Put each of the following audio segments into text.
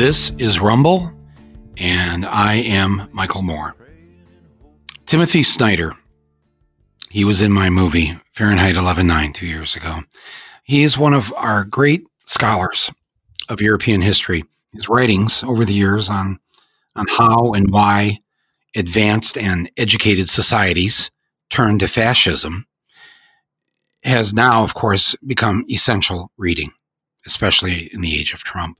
This is Rumble, and I am Michael Moore. Timothy Snyder, he was in my movie Fahrenheit 11.9 two years ago. He is one of our great scholars of European history. His writings over the years on, on how and why advanced and educated societies turned to fascism has now, of course, become essential reading, especially in the age of Trump.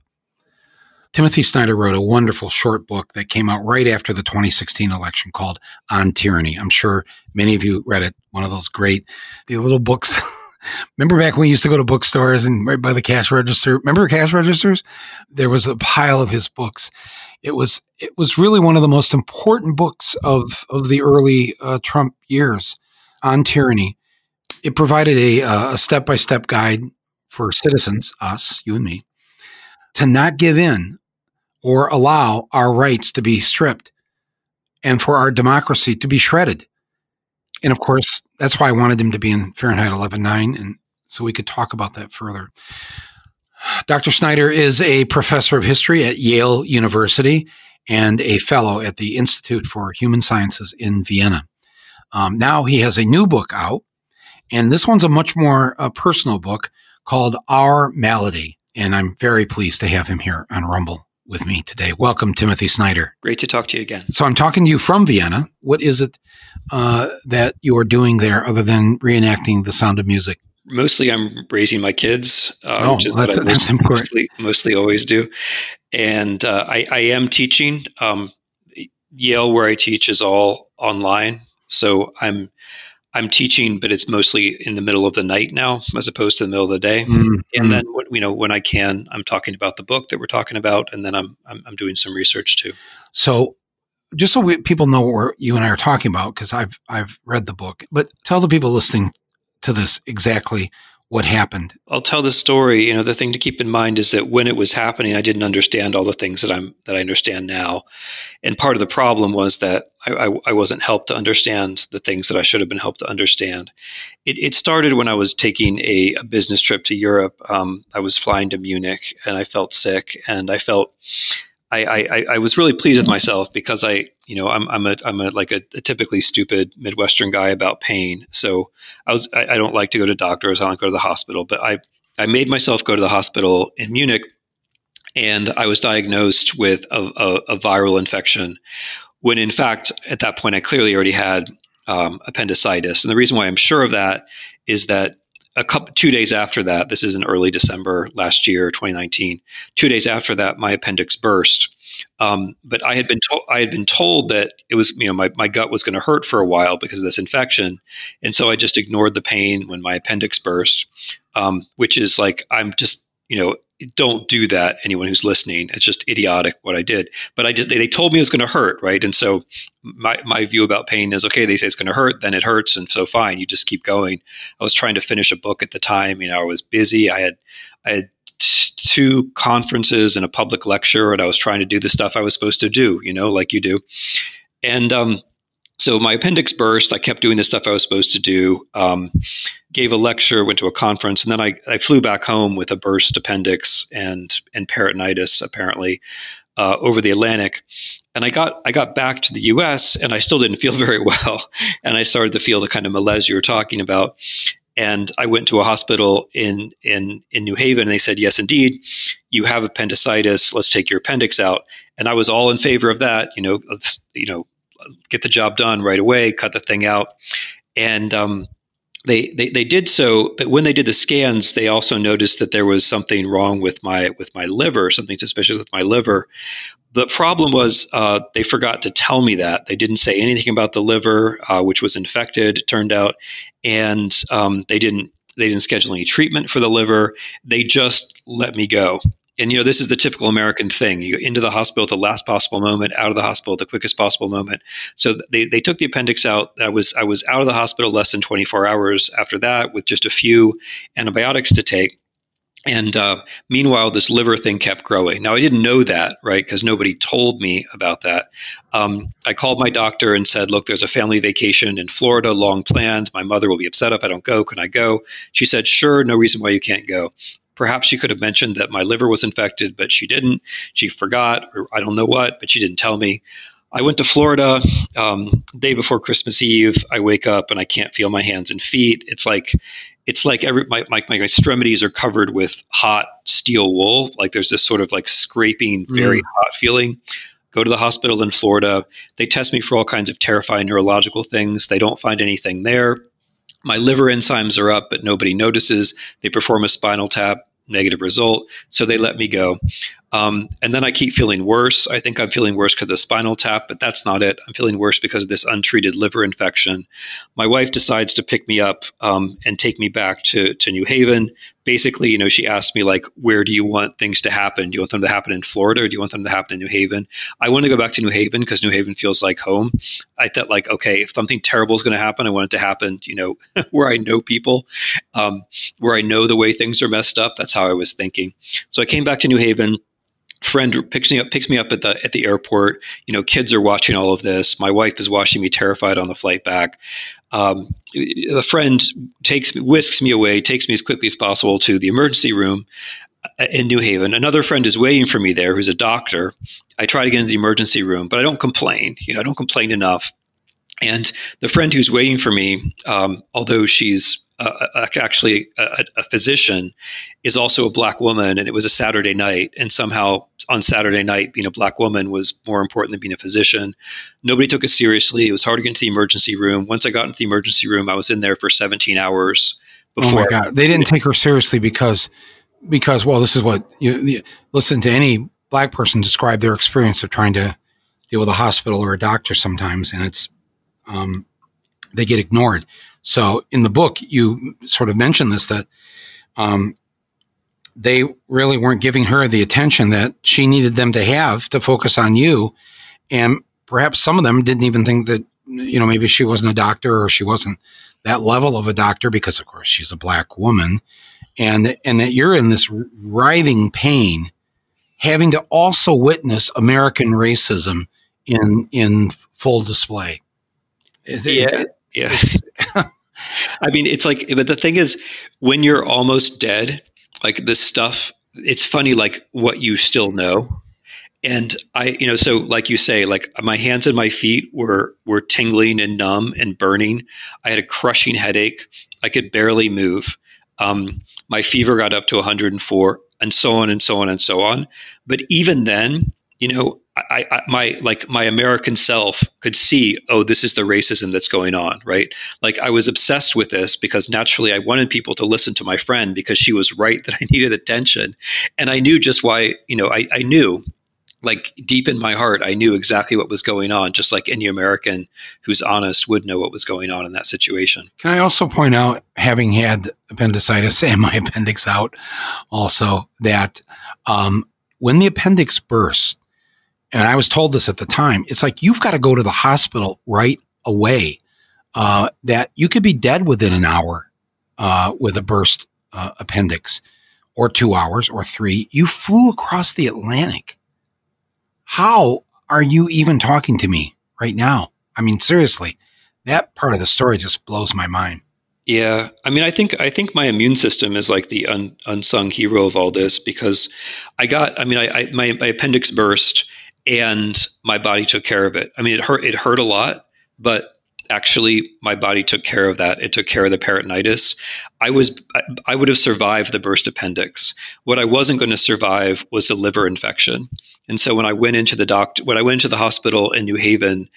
Timothy Snyder wrote a wonderful short book that came out right after the 2016 election called On Tyranny. I'm sure many of you read it. One of those great, the little books. Remember back when we used to go to bookstores and right by the cash register? Remember cash registers? There was a pile of his books. It was it was really one of the most important books of of the early uh, Trump years on tyranny. It provided a step by step guide for citizens, us, you and me, to not give in or allow our rights to be stripped and for our democracy to be shredded. And of course, that's why I wanted him to be in Fahrenheit 11.9, and so we could talk about that further. Dr. Snyder is a professor of history at Yale University and a fellow at the Institute for Human Sciences in Vienna. Um, now he has a new book out, and this one's a much more uh, personal book called Our Malady. And I'm very pleased to have him here on Rumble with me today. Welcome, Timothy Snyder. Great to talk to you again. So I'm talking to you from Vienna. What is it uh, that you are doing there other than reenacting the sound of music? Mostly, I'm raising my kids, uh, oh, which is that's, what I that's mostly, mostly, mostly, always do. And uh, I, I, am teaching. Um, Yale, where I teach, is all online. So I'm I'm teaching, but it's mostly in the middle of the night now, as opposed to the middle of the day. Mm-hmm. And then, you know, when I can, I'm talking about the book that we're talking about, and then I'm I'm, I'm doing some research too. So, just so we, people know what you and I are talking about, because I've I've read the book, but tell the people listening to this exactly what happened? I'll tell the story. You know, the thing to keep in mind is that when it was happening, I didn't understand all the things that I'm that I understand now, and part of the problem was that I, I, I wasn't helped to understand the things that I should have been helped to understand. It, it started when I was taking a, a business trip to Europe. Um, I was flying to Munich, and I felt sick, and I felt I, I, I was really pleased with myself because I, you know, I'm, I'm a, I'm a, like a, a typically stupid Midwestern guy about pain. So I was, I, I, don't like to go to doctors. I don't go to the hospital, but I, I made myself go to the hospital in Munich and I was diagnosed with a, a, a viral infection when in fact, at that point, I clearly already had um, appendicitis. And the reason why I'm sure of that is that a couple two days after that this is in early december last year 2019 two days after that my appendix burst. Um, but i had been told i had been told that it was you know my, my gut was going to hurt for a while because of this infection. And so i just ignored the pain when my appendix burst um, which is like i'm just you know don't do that anyone who's listening. It's just idiotic what i did. But i just they, they told me it was going to hurt right? And so my, my view about pain is okay they say it's going to hurt then it hurts and so fine you just keep going. I was trying to finish a book at the time you know i was busy. I had i had two conferences and a public lecture and i was trying to do the stuff i was supposed to do you know like you do. And um so my appendix burst. I kept doing the stuff I was supposed to do. Um, gave a lecture, went to a conference, and then I, I, flew back home with a burst appendix and and peritonitis apparently uh, over the Atlantic. And I got I got back to the U.S. and I still didn't feel very well, and I started to feel the kind of malaise you were talking about. And I went to a hospital in in in New Haven, and they said, "Yes, indeed, you have appendicitis. Let's take your appendix out." And I was all in favor of that. You know, you know, get the job done right away, cut the thing out. And um, they, they they did so, but when they did the scans, they also noticed that there was something wrong with my with my liver, something suspicious with my liver. The problem was uh, they forgot to tell me that. They didn't say anything about the liver, uh, which was infected. It turned out, and um, they didn't they didn't schedule any treatment for the liver. They just let me go and you know this is the typical american thing you go into the hospital at the last possible moment out of the hospital at the quickest possible moment so they, they took the appendix out i was i was out of the hospital less than 24 hours after that with just a few antibiotics to take and uh, meanwhile, this liver thing kept growing. Now, I didn't know that, right? Because nobody told me about that. Um, I called my doctor and said, Look, there's a family vacation in Florida, long planned. My mother will be upset if I don't go. Can I go? She said, Sure, no reason why you can't go. Perhaps she could have mentioned that my liver was infected, but she didn't. She forgot, or I don't know what, but she didn't tell me. I went to Florida um, day before Christmas Eve. I wake up and I can't feel my hands and feet. It's like it's like every my, my, my extremities are covered with hot steel wool. Like there's this sort of like scraping, very mm. hot feeling. Go to the hospital in Florida. They test me for all kinds of terrifying neurological things. They don't find anything there. My liver enzymes are up, but nobody notices. They perform a spinal tap negative result. So they let me go. Um, and then I keep feeling worse. I think I'm feeling worse because of the spinal tap, but that's not it. I'm feeling worse because of this untreated liver infection. My wife decides to pick me up um, and take me back to, to New Haven. Basically, you know, she asked me, like, where do you want things to happen? Do you want them to happen in Florida or do you want them to happen in New Haven? I want to go back to New Haven because New Haven feels like home. I thought, like, okay, if something terrible is going to happen, I want it to happen, you know, where I know people, um, where I know the way things are messed up. That's how I was thinking. So I came back to New Haven friend picks me up picks me up at the at the airport you know kids are watching all of this my wife is watching me terrified on the flight back um, a friend takes whisks me away takes me as quickly as possible to the emergency room uh, in New Haven. Another friend is waiting for me there who's a doctor. I try to get into the emergency room, but I don't complain. You know, I don't complain enough. And the friend who's waiting for me, um, although she's uh, actually a, a, physician is also a black woman and it was a saturday night and somehow on saturday night being a black woman was more important than being a physician. Nobody took it seriously. It was hard to get into the emergency room. Once i got into the emergency room i was in there for 17 hours before oh my god. They didn't take her seriously because because well this is what you, you listen to any black person describe their experience of trying to deal with a hospital or a doctor sometimes and it's um, they get ignored so in the book, you sort of mention this that um, they really weren't giving her the attention that she needed them to have to focus on you. And perhaps some of them didn't even think that, you know, maybe she wasn't a doctor or she wasn't that level of a doctor because, of course, she's a black woman. And, and that you're in this writhing pain, having to also witness American racism in, in full display. Yeah. Yes. I mean, it's like, but the thing is, when you're almost dead, like this stuff, it's funny, like what you still know. And I, you know, so like you say, like my hands and my feet were were tingling and numb and burning. I had a crushing headache. I could barely move. Um, my fever got up to 104, and so on and so on and so on. But even then, you know, I, I, my like my American self could see, oh, this is the racism that's going on, right? Like I was obsessed with this because naturally I wanted people to listen to my friend because she was right that I needed attention, and I knew just why. You know, I, I knew, like deep in my heart, I knew exactly what was going on, just like any American who's honest would know what was going on in that situation. Can I also point out, having had appendicitis and my appendix out, also that um, when the appendix bursts and I was told this at the time, it's like you've got to go to the hospital right away. Uh, that you could be dead within an hour uh, with a burst uh, appendix, or two hours, or three. You flew across the Atlantic. How are you even talking to me right now? I mean, seriously, that part of the story just blows my mind. Yeah, I mean, I think I think my immune system is like the un, unsung hero of all this because I got. I mean, I, I my, my appendix burst and my body took care of it. I mean, it hurt. It hurt a lot, but actually, my body took care of that. It took care of the peritonitis. I was. I would have survived the burst appendix. What I wasn't going to survive was the liver infection. And so when I went into the doctor, when I went into the hospital in New Haven,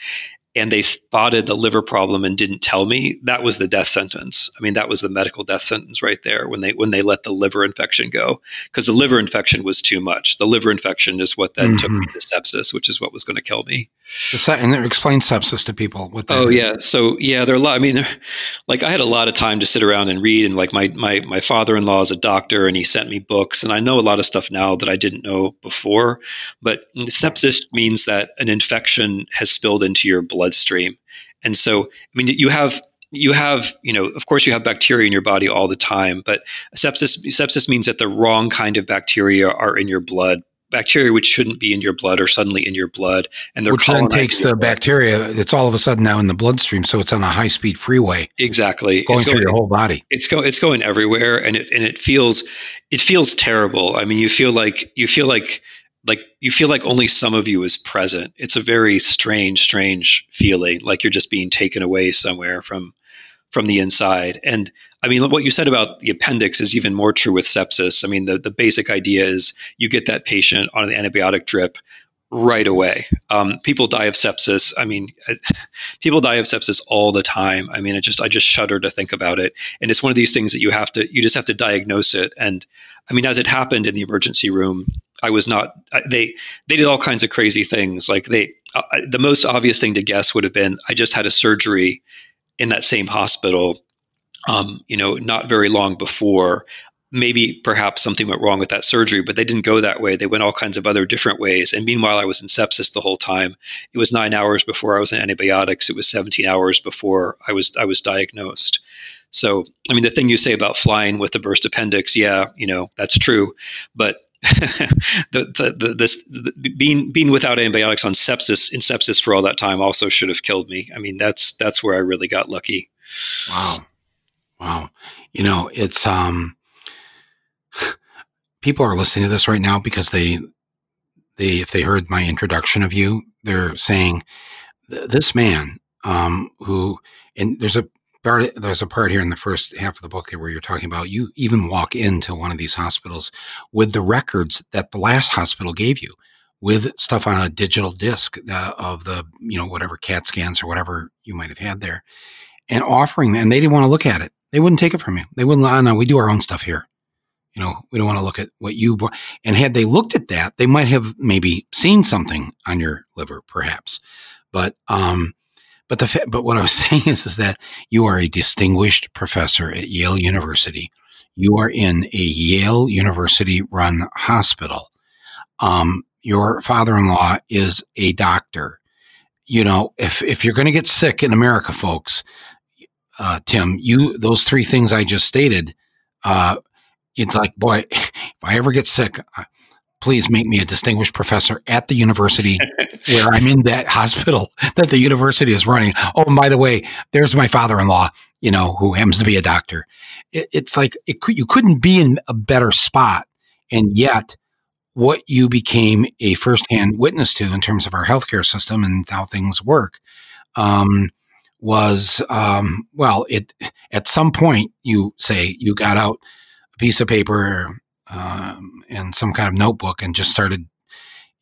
and they spotted the liver problem and didn't tell me that was the death sentence. I mean that was the medical death sentence right there when they when they let the liver infection go because the liver infection was too much. The liver infection is what then mm-hmm. took me to sepsis which is what was going to kill me and explain sepsis to people what oh is. yeah so yeah there are a lot i mean like i had a lot of time to sit around and read and like my my my father-in-law is a doctor and he sent me books and i know a lot of stuff now that i didn't know before but sepsis means that an infection has spilled into your bloodstream. And so, I mean, you have you have you know of course you have bacteria in your body all the time but sepsis sepsis means that the wrong kind of bacteria are in your blood bacteria which shouldn't be in your blood are suddenly in your blood, and they're which then takes the blood. bacteria. It's all of a sudden now in the bloodstream, so it's on a high speed freeway exactly going It's through your whole body. it's go it's going everywhere and it and it feels it feels terrible i mean you feel like you feel like like you feel like only some of you is present it's a very strange strange feeling like you're just being taken away somewhere from from the inside. And i mean what you said about the appendix is even more true with sepsis. I mean the, the basic idea is you get that patient on an antibiotic drip right away. Um, people die of sepsis. I mean people die of sepsis all the time. I mean it just i just shudder to think about it. And it's one of these things that you have to you just have to diagnose it. And i mean as it happened in the emergency room i was not they they did all kinds of crazy things. Like they uh, the most obvious thing to guess would have been i just had a surgery in that same hospital um, you know not very long before maybe perhaps something went wrong with that surgery, but they didn't go that way. They went all kinds of other different ways. And meanwhile, I was in sepsis the whole time. It was nine hours before I was in antibiotics. It was 17 hours before I was I was diagnosed. So, I mean, the thing you say about flying with a burst appendix, yeah, you know, that's true. But the, the, the, this the, being being without antibiotics on sepsis in sepsis for all that time also should have killed me. I mean, that's that's where I really got lucky. Wow, wow. You know, it's um, people are listening to this right now because they they if they heard my introduction of you, they're saying this man um, who and there's a there's a part here in the first half of the book where you're talking about you even walk into one of these hospitals with the records that the last hospital gave you with stuff on a digital disc uh, of the you know whatever cat scans or whatever you might have had there and offering them and they didn't want to look at it. They wouldn't take it from you. They wouldn't oh, no we do our own stuff here. You know we don't want to look at what you brought. and had they looked at that they might have maybe seen something on your liver perhaps. But um but the fa- but what I was saying is is that you are a distinguished professor at Yale University. You are in a Yale University run hospital. Um, your father-in-law is a doctor. You know, if if you're going to get sick in America, folks, uh, Tim, you those three things I just stated, uh, it's like, boy, if I ever get sick, please make me a distinguished professor at the university where I'm in that hospital that the university is running. Oh, and by the way, there's my father-in-law, you know, who happens to be a doctor. It, it's like it could, you couldn't be in a better spot, and yet what you became a firsthand witness to in terms of our healthcare system and how things work um, was um, well. It at some point you say you got out a piece of paper um, and some kind of notebook and just started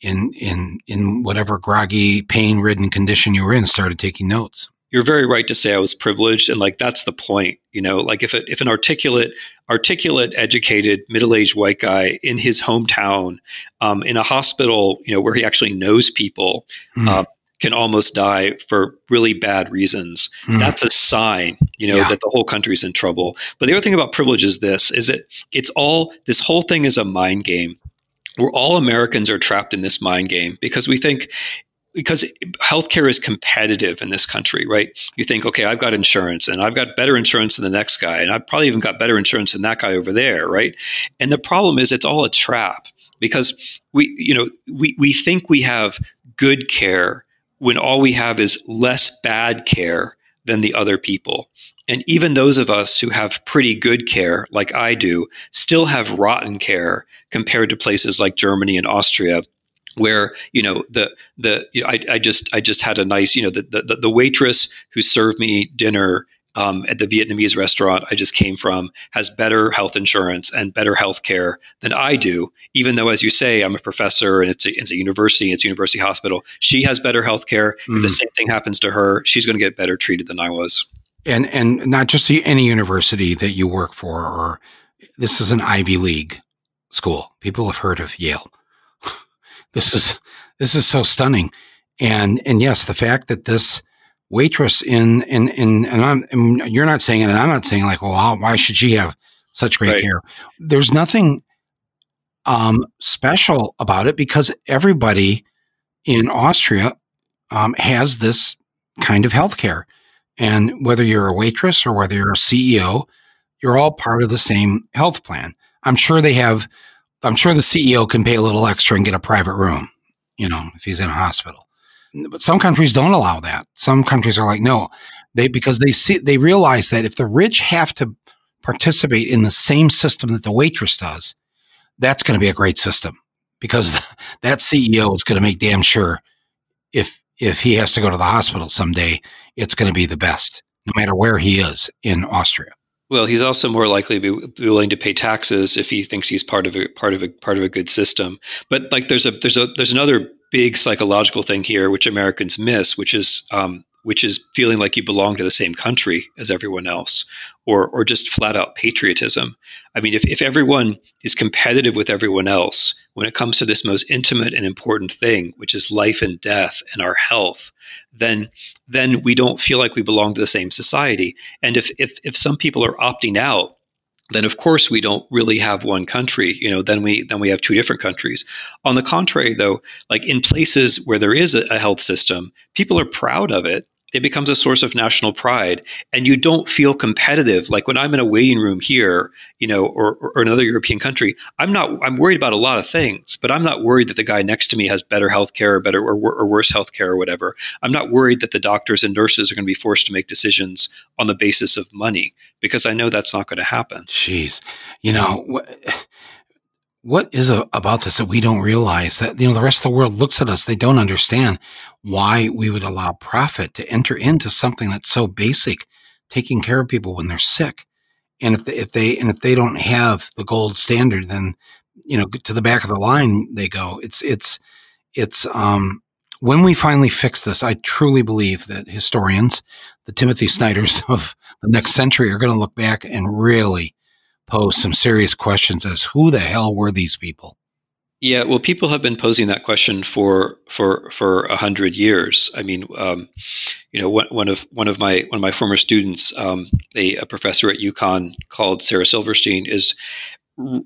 in in in whatever groggy, pain ridden condition you were in, started taking notes. You're very right to say I was privileged, and like that's the point. You know, like if it, if an articulate, articulate, educated, middle aged white guy in his hometown, um, in a hospital, you know, where he actually knows people. Mm. Uh, can almost die for really bad reasons. Mm. That's a sign, you know, yeah. that the whole country's in trouble. But the other thing about privilege is this is that it's all this whole thing is a mind game. Where all Americans are trapped in this mind game because we think because healthcare is competitive in this country, right? You think, okay, I've got insurance and I've got better insurance than the next guy, and I've probably even got better insurance than that guy over there, right? And the problem is it's all a trap because we, you know, we, we think we have good care when all we have is less bad care than the other people. And even those of us who have pretty good care, like I do, still have rotten care compared to places like Germany and Austria, where you know the the I, I just I just had a nice you know the, the the waitress who served me dinner um, at the Vietnamese restaurant I just came from has better health insurance and better health care than I do, even though, as you say, I'm a professor and it's a, it's a university, it's a university hospital. She has better health care. Mm. If the mm. same thing happens to her, she's going to get better treated than I was. And, and not just any university that you work for, or this is an Ivy League school. People have heard of Yale. this is, this is so stunning. And, and yes, the fact that this, waitress in in in and I'm and you're not saying it and I'm not saying like well why should she have such great right. care there's nothing um, special about it because everybody in Austria um, has this kind of health care and whether you're a waitress or whether you're a CEO you're all part of the same health plan I'm sure they have I'm sure the CEO can pay a little extra and get a private room, you know, if he's in a hospital. But some countries don't allow that. Some countries are like, no, they because they see they realize that if the rich have to participate in the same system that the waitress does, that's going to be a great system because that CEO is going to make damn sure if if he has to go to the hospital someday, it's going to be the best, no matter where he is in Austria. Well, he's also more likely to be willing to pay taxes if he thinks he's part of a part of a part of a good system. But like, there's a there's a there's another big psychological thing here which Americans miss, which is um, which is feeling like you belong to the same country as everyone else, or or just flat out patriotism. I mean, if, if everyone is competitive with everyone else when it comes to this most intimate and important thing, which is life and death and our health, then then we don't feel like we belong to the same society. And if if if some people are opting out then of course we don't really have one country you know then we then we have two different countries. On the contrary though like in places where there is a, health system people are proud of it it becomes a source of national pride and you don't feel competitive. Like when i'm in a waiting room here you know or, or another european country i'm not i'm worried about a lot of things but i'm not worried that the guy next to me has better health care or better or, or worse health care or whatever. I'm not worried that the doctors and nurses are going to be forced to make decisions on the basis of money because i know that's not going to happen. Jeez. You know what is a, about this that we don't realize that you know the rest of the world looks at us they don't understand why we would allow profit to enter into something that's so basic taking care of people when they're sick. And if they, if they and if they don't have the gold standard then you know to the back of the line they go. It's it's it's um when we finally fix this i truly believe that historians the timothy snyders of the next century are going to look back and really pose some serious questions as who the hell were these people? Yeah, well, people have been posing that question for for for a hundred years. I mean, um, you know, one, one, of one of my one of my former students, um, a, a, professor at UConn called Sara Silverstein, is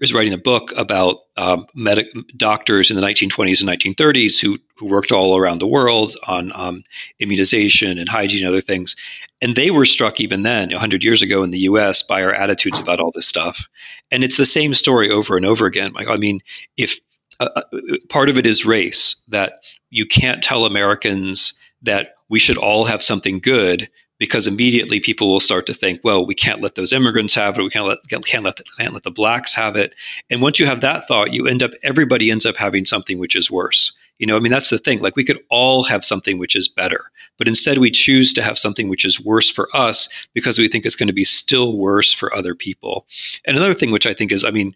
is writing a book about um, medic doctors in the 1920s and 1930s who who worked all around the world on um, immunization and hygiene and other things, and they were struck even then, 100 years ago in the U.S., by our attitudes about all this stuff. And it's the same story over and over again. I mean, if uh, uh, part of it is race, that you can't tell Americans that we should all have something good because immediately people will start to think, well, we can't let those immigrants have it. We can't let can't let the, can't let the blacks have it. And once you have that thought, you end up everybody ends up having something which is worse. You know, I mean, that's the thing. Like, we could all have something which is better, but instead we choose to have something which is worse for us because we think it's going to be still worse for other people. And another thing, which I think is, I mean,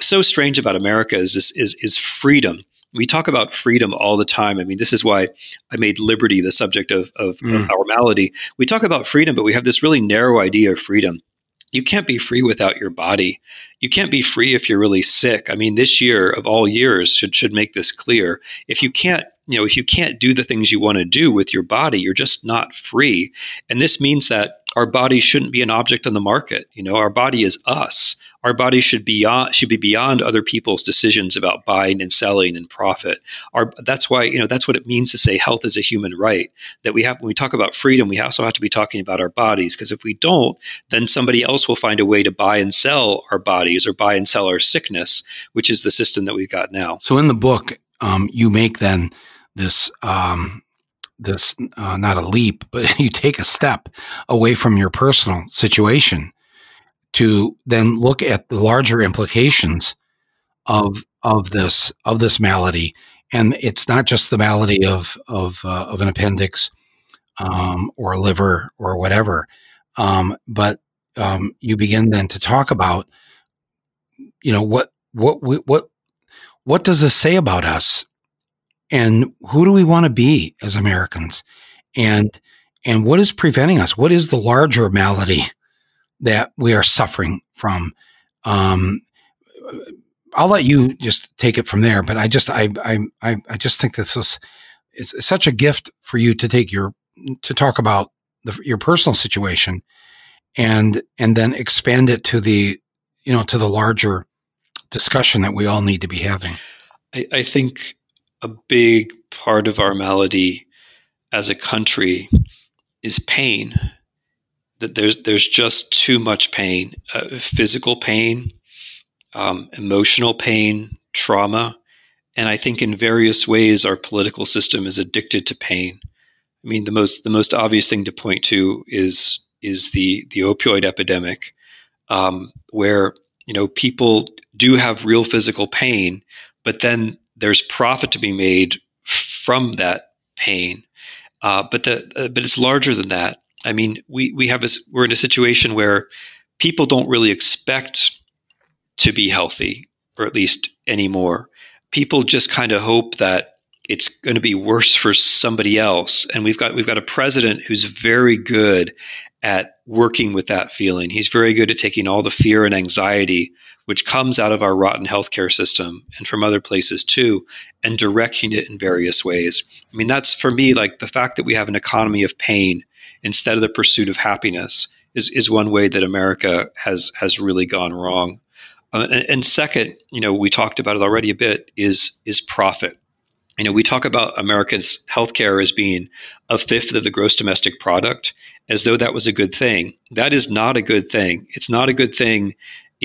so strange about America is this is is freedom we talk about freedom all the time. I mean, this is why I made liberty the subject of, of, mm. of, our malady. We talk about freedom, but we have this really narrow idea of freedom. You can't be free without your body. You can't be free if you're really sick. I mean, this year of all years should should make this clear. If you can't, you know, if you can't do the things you want to do with your body, you're just not free. And this means that our body shouldn't be an object on the market. You know, our body is us our body should be beyond, should be beyond other people's decisions about buying and selling and profit. Our, that's why you know that's what it means to say health is a human right. That we have when we talk about freedom, we also have to be talking about our bodies because if we don't, then somebody else will find a way to buy and sell our bodies or buy and sell our sickness, which is the system that we've got now. So in the book, um, you make then this. Um, this uh, not a leap, but you take a step away from your personal situation to then look at the larger implications of of this of this malady, and it's not just the malady of of uh, of an appendix um, or a liver or whatever, um, but um, you begin then to talk about, you know, what what what what does this say about us, and who do we want to be as Americans, and and what is preventing us? What is the larger malady that we are suffering from. Um, I'll let you just take it from there, but I just I I I just think this is it's such a gift for you to take your to talk about the, your personal situation and and then expand it to the you know to the larger discussion that we all need to be having. I, I think a big part of our malady as a country is pain that there's there's just too much pain, uh, physical pain, um, emotional pain, trauma, and I think in various ways our political system is addicted to pain. I mean, the most the most obvious thing to point to is is the the opioid epidemic, um, where you know people do have real physical pain, but then there's profit to be made from that pain. Uh, but the uh, but it's larger than that. I mean, we we have a, we're in a situation where people don't really expect to be healthy, or at least anymore. People just kind of hope that it's going to be worse for somebody else, and we've got we've got a president who's very good at working with that feeling. He's very good at taking all the fear and anxiety which comes out of our rotten healthcare system and from other places too, and directing it in various ways. I mean, that's for me like the fact that we have an economy of pain instead of the pursuit of happiness is, is one way that America has has really gone wrong. Uh, and, and second, you know, we talked about it already a bit is is profit. You know, we talk about America's healthcare as being a fifth of the gross domestic product, as though that was a good thing. That is not a good thing. It's not a good thing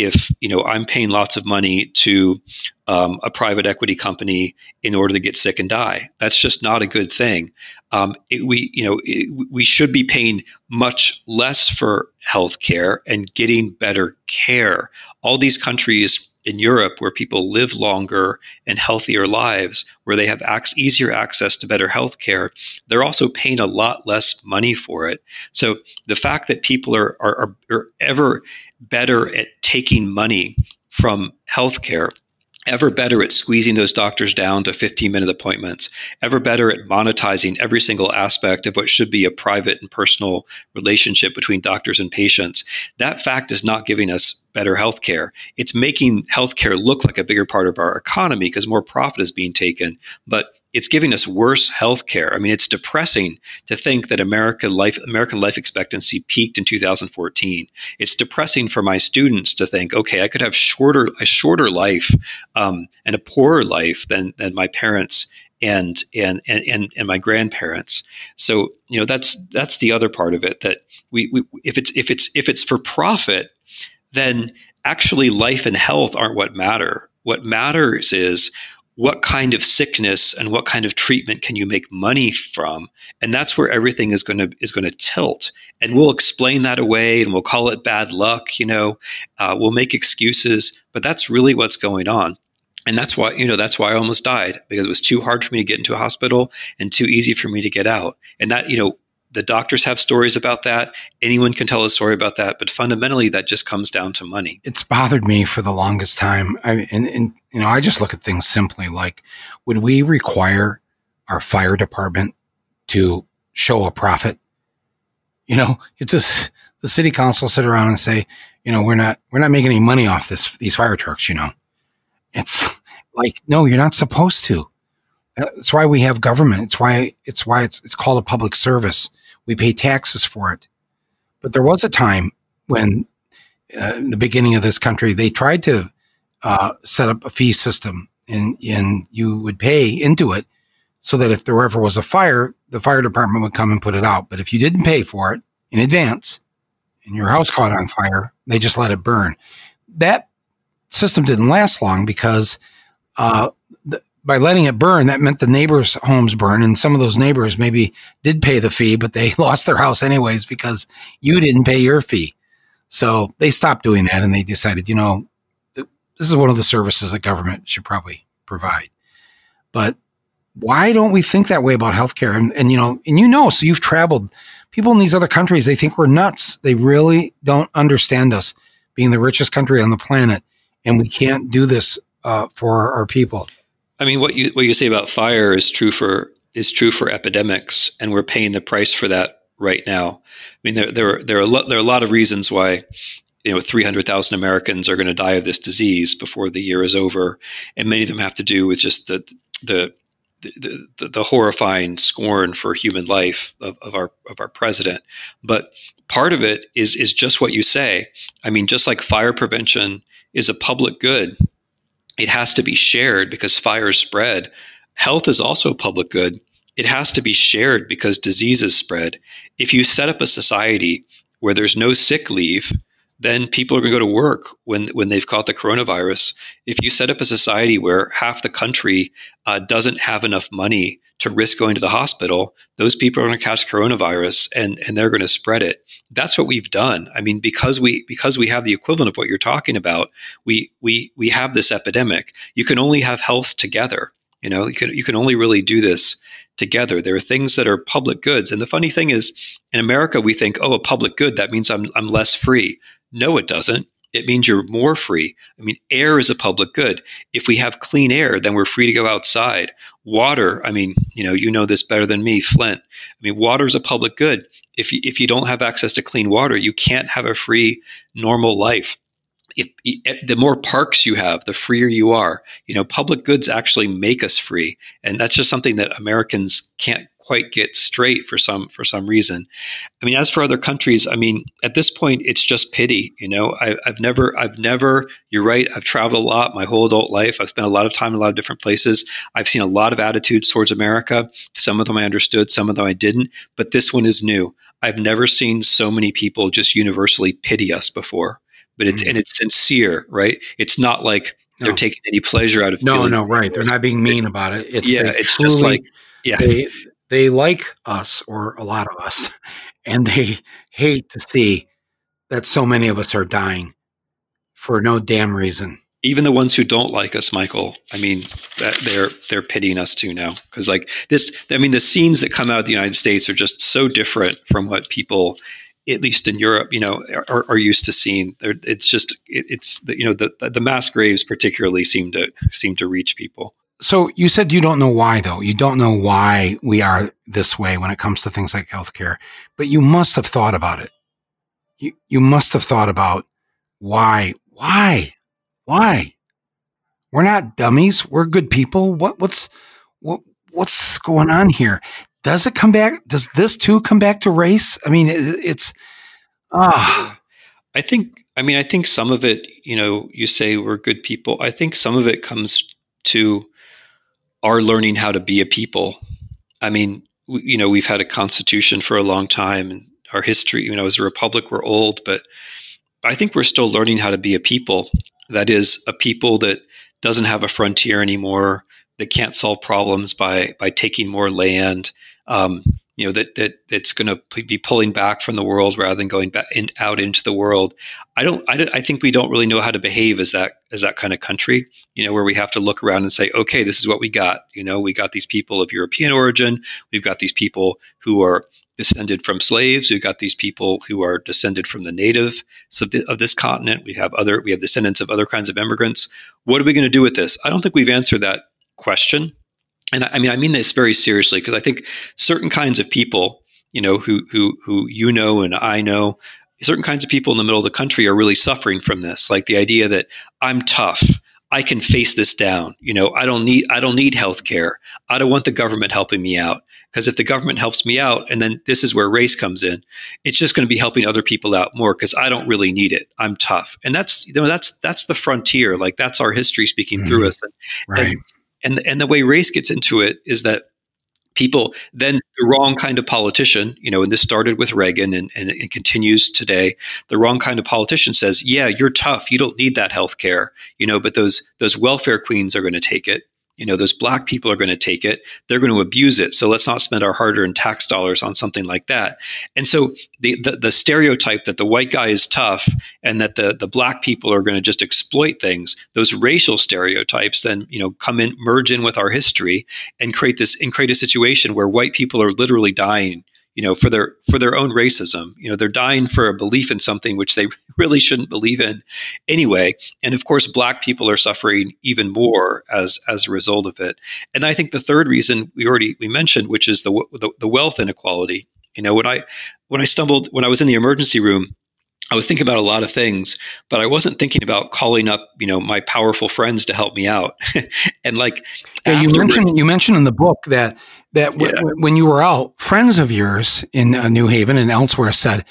if you know I'm paying lots of money to um, a private equity company in order to get sick and die. That's just not a good thing. Um, it, we you know it, we should be paying much less for health care and getting better care. All these countries in Europe where people live longer and healthier lives, where they have ac- easier access to better health care, they're also paying a lot less money for it. So the fact that people are, are, are ever better at taking money from healthcare ever better at squeezing those doctors down to 15 minute appointments, ever better at monetizing every single aspect of what should be a private and personal relationship between doctors and patients. That fact is not giving us better healthcare. It's making healthcare look like a bigger part of our economy because more profit is being taken. But it's giving us worse health care. I mean, it's depressing to think that America life, American life expectancy peaked in 2014. It's depressing for my students to think, okay, I could have shorter a shorter life um, and a poorer life than than my parents and, and and and and my grandparents. So you know that's that's the other part of it that we, we if it's if it's if it's for profit, then actually life and health aren't what matter. What matters is what kind of sickness and what kind of treatment can you make money from? And that's where everything is going to is going to tilt. And we'll explain that away and we'll call it bad luck you know uh, we'll make excuses but that's really what's going on. And that's why you know that's why i almost died because it was too hard for me to get into a hospital and too easy for me to get out. And that you know the doctors have stories about that. Anyone can tell a story about that, but fundamentally, that just comes down to money. It's bothered me for the longest time. I, and, and you know, I just look at things simply like, would we require our fire department to show a profit? You know, it's just the city council sit around and say, you know, we're not we're not making any money off this these fire trucks. You know, it's like no, you're not supposed to. That's why we have government. It's why it's why it's it's called a public service we pay taxes for it. But there was a time when, uh, in the beginning of this country, they tried to uh, set up a fee system, and and you would pay into it, so that if there ever was a fire, the fire department would come and put it out. But if you didn't pay for it in advance, and your house caught on fire, they just let it burn. That system didn't last long because uh, by letting it burn, that meant the neighbors' homes burn, and some of those neighbors maybe did pay the fee, but they lost their house anyways because you didn't pay your fee. So they stopped doing that, and they decided, you know, th- this is one of the services that government should probably provide. But why don't we think that way about healthcare? And, and you know, and you know, so you've traveled. People in these other countries, they think we're nuts. They really don't understand us being the richest country on the planet, and we can't do this uh, for our people. I mean, what you what you say about fire is true for is true for epidemics, and we're paying the price for that right now. I mean, there there are, there are a lot, there are a lot of reasons why you know 300,000 Americans are going to die of this disease before the year is over, and many of them have to do with just the the the, the, the horrifying scorn for human life of, of our of our president. But part of it is is just what you say. I mean, just like fire prevention is a public good it has to be shared because fires spread. Health is also a public good. It has to be shared because diseases spread. If you set up a society where there's no sick leave, then people are going to go to work when when they've caught the coronavirus. If you set up a society where half the country uh, doesn't have enough money to risk going to the hospital, those people are going to catch coronavirus and and they're going to spread it. That's what we've done. I mean, because we because we have the equivalent of what you're talking about, we we we have this epidemic. You can only have health together. You know, you can you can only really do this together. There are things that are public goods. And the funny thing is, in America, we think, oh, a public good, that means I'm, I'm less free. No, it doesn't. It means you're more free. I mean, air is a public good. If we have clean air, then we're free to go outside. Water, I mean, you know, you know this better than me, Flint. I mean, water is a public good. If you, if you don't have access to clean water, you can't have a free, normal life if, if, the more parks you have, the freer you are. You know, public goods actually make us free, and that's just something that Americans can't quite get straight for some for some reason. I mean, as for other countries, I mean, at this point, it's just pity. You know, I, have never, I've never. You're right. I've traveled a lot my whole adult life. I've spent a lot of time in a lot of different places. I've seen a lot of attitudes towards America. Some of them I understood, some of them I didn't. But this one is new. I've never seen so many people just universally pity us before but it's mm-hmm. and it's sincere, right? It's not like they're taking any pleasure out of no, no, right. They're not being mean about it. It's yeah, it's truly, just like yeah, they they like us or a lot of us, and they hate to see that so many of us are dying for no damn reason. Even the ones who don't like us, Michael. I mean, they're they're pitying us too now because like this. I mean, the scenes that come out of the United States are just so different from what people at least in Europe, you know, are, are used to seeing. It's just it, it's you know the the mass graves particularly seem to seem to reach people. So you said you don't know why though. You don't know why we are this way when it comes to things like healthcare, but you must have thought about it. You you must have thought about why why why we're not dummies. We're good people. What what's what what's going on here? does it come back? Does this too come back to race? I mean, it, it's ah. I think. I mean, I think some of it. You know, you say we're good people. I think some of it comes to our learning how to be a people. I mean, we, you know, we've had a constitution for a long time, and our history. You know, as a republic, we're old, but I think we're still learning how to be a people. That is, a people that doesn't have a frontier anymore, that can't solve problems by by taking more land, um, you know that that that's going to be pulling back from the world rather than going back in, out into the world. I don't. I, I think we don't really know how to behave as that as that kind of country. You know, where we have to look around and say, okay, this is what we got. You know, we got these people of European origin. We've got these people who are descended from slaves. We've got these people who are descended from the native of, this continent. We have other. We have descendants of other kinds of immigrants. What are we going to do with this? I don't think we've answered that question and I mean, I mean this very seriously because I think certain kinds of people, you know, who who who you know and I know, certain kinds of people in the middle of the country are really suffering from this. Like the idea that I'm tough, I can face this down. You know, I don't need I don't need health care. I don't want the government helping me out because if the government helps me out, and then this is where race comes in, it's just going to be helping other people out more because I don't really need it. I'm tough, and that's you know that's that's the frontier. Like that's our history speaking mm-hmm. through us. And, right. And, and and the way race gets into it is that people then the wrong kind of politician you know and this started with reagan and, and it continues today the wrong kind of politician says yeah you're tough. You don't need that health care you know but those those welfare queens are going to take it you know those black people are going to take it. They're going to abuse it. So let's not spend our hard-earned tax dollars on something like that. And so the, the, the stereotype that the white guy is tough and that the the black people are going to just exploit things those racial stereotypes then you know come in merge in with our history and create this and create a situation where white people are literally dying you know, for their for their own racism. You know, they're dying for a belief in something which they really shouldn't believe in anyway. And of course, black people are suffering even more as as a result of it. And I think the third reason we already we mentioned, which is the the, the wealth inequality. You know, when I when I stumbled when I was in the emergency room I was thinking about a lot of things, but I wasn't thinking about calling up, you know, my powerful friends to help me out. and like, yeah, you mentioned you mentioned in the book that that w- yeah. when you were out, friends of yours in uh, New Haven and elsewhere said,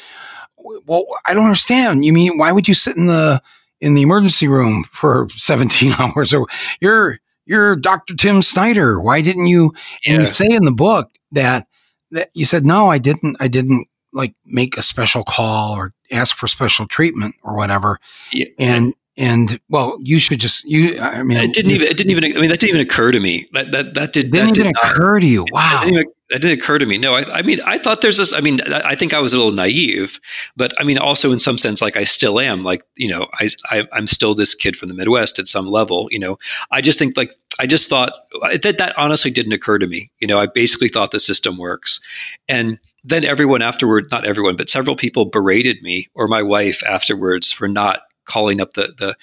"Well, I don't understand. You mean why would you sit in the in the emergency room for 17 hours? Or you're you're Dr. Tim Snyder. Why didn't you?" And yeah. you say in the book that that you said, "No, I didn't. I didn't like make a special call or ask for special treatment or whatever. Yeah. And and well, you should just you. I mean, it didn't even. It didn't even. I mean, that didn't even occur to me. That that that did. Didn't that even did occur not, to you. Wow. That didn't, even, that didn't, occur to me. No, I, I mean, I thought there's this. I mean, I think I was a little naive, but I mean, also in some sense, like I still am. Like you know, I, I I'm still this kid from the Midwest at some level. You know, I just think like I just thought that that honestly didn't occur to me. You know, I basically thought the system works, and then everyone afterward, not everyone, but several people berated me or my wife afterwards for not calling up the the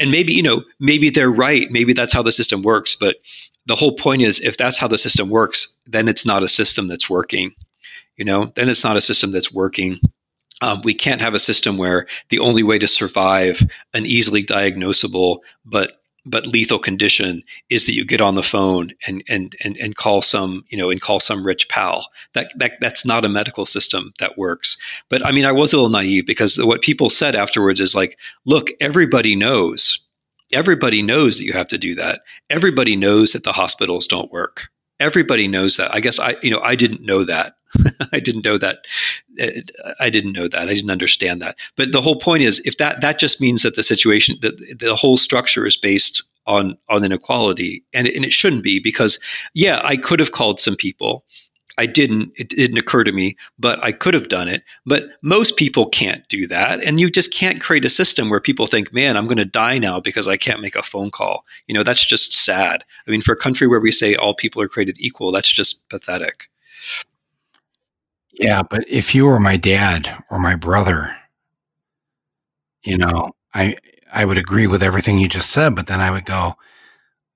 and maybe you know maybe they're right maybe that's how the system works but the whole point is if that's how the system works then it's not a system that's working you know then it's not a system that's working. Um, we can't have a system where the only way to survive an easily diagnosable but but lethal condition is that you get on the phone and and and, and call some you know and call some rich pal. That, that that's not a medical system that works. But i mean i was a little naive because what people said afterwards is like look everybody knows. Everybody knows that you have to do that. Everybody knows that the hospitals don't work everybody knows that i guess i you know i didn't know that I didn't know that. Uh, I didn't know that. I didn't understand that. But the whole point is, if that that just means that the situation, that the whole structure is based on on inequality, and and it shouldn't be because yeah, I could have called some people. I didn't. It didn't occur to me, but I could have done it. But most people can't do that, and you just can't create a system where people think, "Man, I'm going to die now because I can't make a phone call." You know, that's just sad. I mean, for a country where we say all people are created equal, that's just pathetic. Yeah, but if you were my dad or my brother, you know, I I would agree with everything you just said, but then I would go,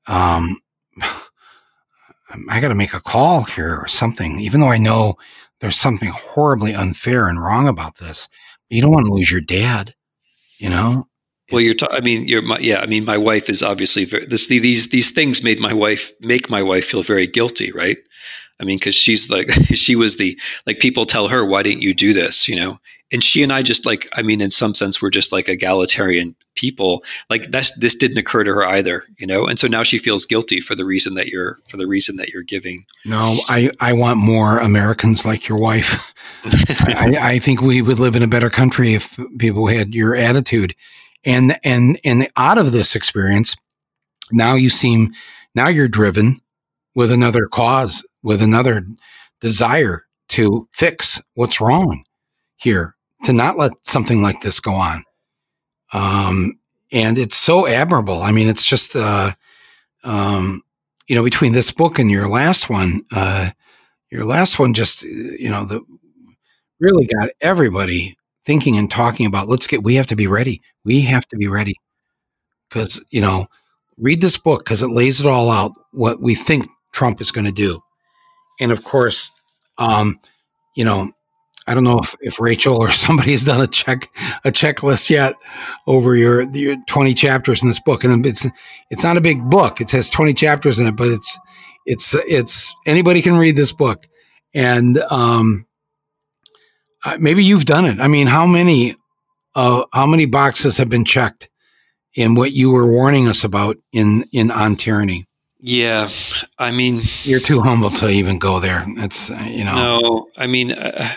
um, I got to make a call here or something, even though I know there's something horribly unfair and wrong about this. You don't want to lose your dad, you know. Well, you're. Ta- I mean, you're. My, yeah. I mean, my wife is obviously very. This, these these things made my wife make my wife feel very guilty, right? I mean, because she's like, she was the, like, people tell her, why didn't you do this? You know? And she and I just like, I mean, in some sense, we're just like egalitarian people. Like, that's, this didn't occur to her either, you know? And so now she feels guilty for the reason that you're, for the reason that you're giving. No, I, I want more Americans like your wife. I, I think we would live in a better country if people had your attitude. And, and, and out of this experience, now you seem, now you're driven with another cause with another desire to fix what's wrong here, to not let something like this go on. Um, and it's so admirable. I mean, it's just, uh, um, you know, between this book and your last one, uh, your last one just, you know, the really got everybody thinking and talking about let's get, we have to be ready. We have to be ready. Because, you know, read this book because it lays it all out what we think Trump is going to do and of course, um, you know, I don't know if, if Rachel or somebody has done a check a checklist yet over your your 20 chapters in this book, and it's it's not a big book. It has 20 chapters in it, but it's it's it's anybody can read this book, and um, maybe you've done it. I mean, how many uh, how many boxes have been checked in what you were warning us about in in on tyranny? Yeah, I mean, you're too humble to even go there. It's uh, you know. No, I mean, uh,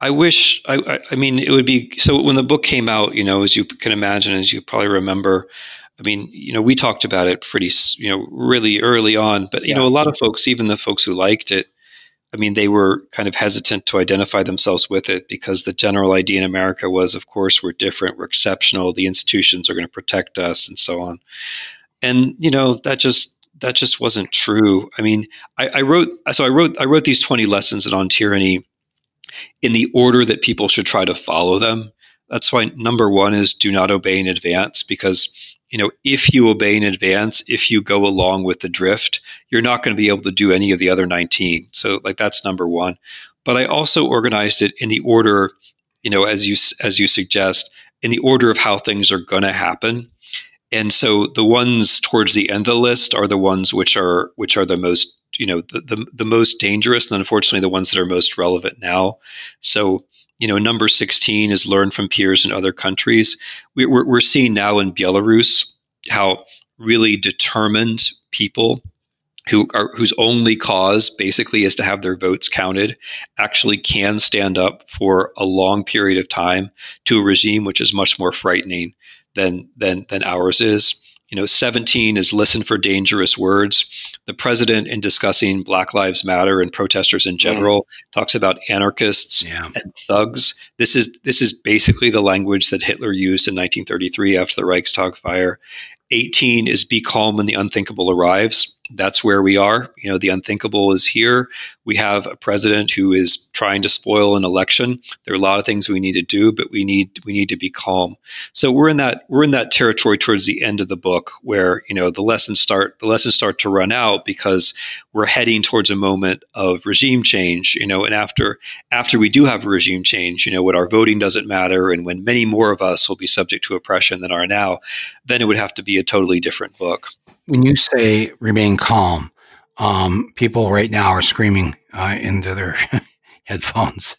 I wish. I, I mean, it would be so when the book came out. You know, as you can imagine, as you probably remember. I mean, you know, we talked about it pretty, you know, really early on. But you yeah. know, a lot of folks, even the folks who liked it, I mean, they were kind of hesitant to identify themselves with it because the general idea in America was, of course, we're different, we're exceptional, the institutions are going to protect us, and so on. And you know, that just that just wasn't true. I mean, I, I, wrote so I wrote I wrote these twenty lessons and on tyranny in the order that people should try to follow them. That's why number one is do not obey in advance because you know if you obey in advance, if you go along with the drift, you're not going to be able to do any of the other nineteen. So like that's number one. But I also organized it in the order, you know, as you as you suggest, in the order of how things are going to happen and so the ones towards the end of the list are the ones which are which are the most you know the, the, the most dangerous and unfortunately the ones that are most relevant now. So you know number 16 is learn from peers in other countries. We, we're, we're seeing now in belarus how really determined people who are whose only cause basically is to have their votes counted actually can stand up for a long period of time to a regime which is much more frightening than than than ours is. You know 17 is listen for dangerous words. The president in discussing black lives matter and protesters in general mm. talks about anarchists yeah. and thugs. This is this is basically the language that hitler used in 1933 after the reichstag fire. 18 is be calm when the unthinkable arrives that's where we are. You know, the unthinkable is here. We have a president who is trying to spoil an election. There are a lot of things we need to do, but we need we need to be calm. So we're in that we're in that territory towards the end of the book where you know the lessons start the lessons start to run out because we're heading towards a moment of regime change. You know, and after after we do have a regime change, you know, when our voting doesn't matter and when many more of us will be subject to oppression than are now, then it would have to be a totally different book when you say remain calm, um, people right now are screaming uh, into their headphones.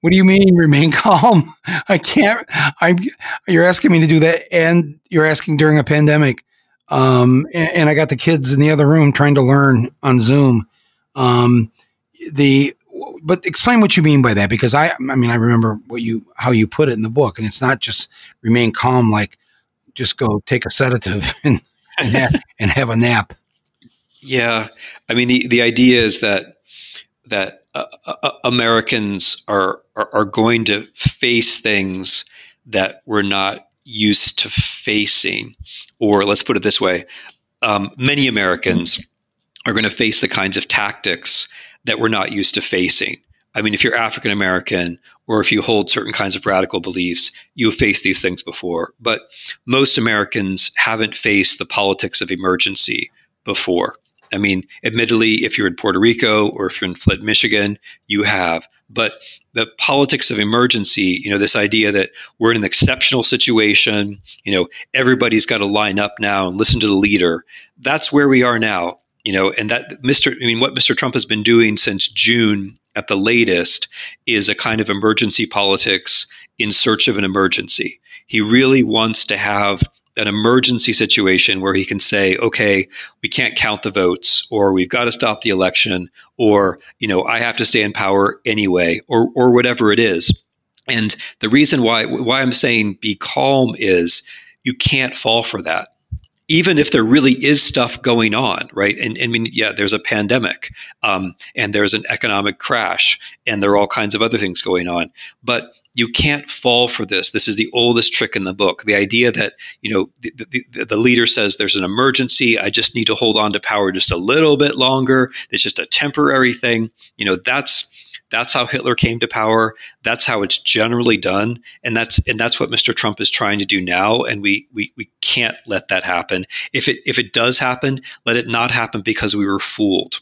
What do you mean remain calm? I can't. I'm. You're asking me to do that, and you're asking during a pandemic. Um, and, and, I got the kids in the other room trying to learn on Zoom. Um, the but explain what you mean by that because I I mean I remember what you how you put it in the book, and it's not just remain calm like just go take a sedative and and have, and have a nap. Yeah, I mean the the idea is that that uh, uh, Americans are, are, are going to face things that we're not used to facing, or let's put it this way: um, many Americans are going to face the kinds of tactics that we're not used to facing. I mean, if you're African American or if you hold certain kinds of radical beliefs, you have faced these things before. But most Americans haven't faced the politics of emergency before. I mean, admittedly, if you're in Puerto Rico or if you're in Flint, Michigan, you have. But the politics of emergency, you know, this idea that we're in an exceptional situation, you know, everybody's got to line up now and listen to the leader. That's where we are now, you know, and that Mr. I mean, what Mr. Trump has been doing since June at the latest is a kind of emergency politics in search of an emergency. He really wants to have an emergency situation where he can say, okay, we can't count the votes, or we've got to stop the election, or, you know, I have to stay in power anyway, or, or whatever it is. And the reason why, why I'm saying be calm is you can't fall for that even if there really is stuff going on, right? And, I mean, yeah, there's a pandemic, um, and there's an economic crash, and there are all kinds of other things going on. But you can't fall for this. This is the oldest trick in the book. The idea that you know the, the, the, leader says there's an emergency. I just need to hold on to power just a little bit longer. It's just a temporary thing. You know that's that's how Hitler came to power. That's how it's generally done, and that's and that's what Mr. Trump is trying to do now. And we we we can't let that happen. If it if it does happen, let it not happen because we were fooled.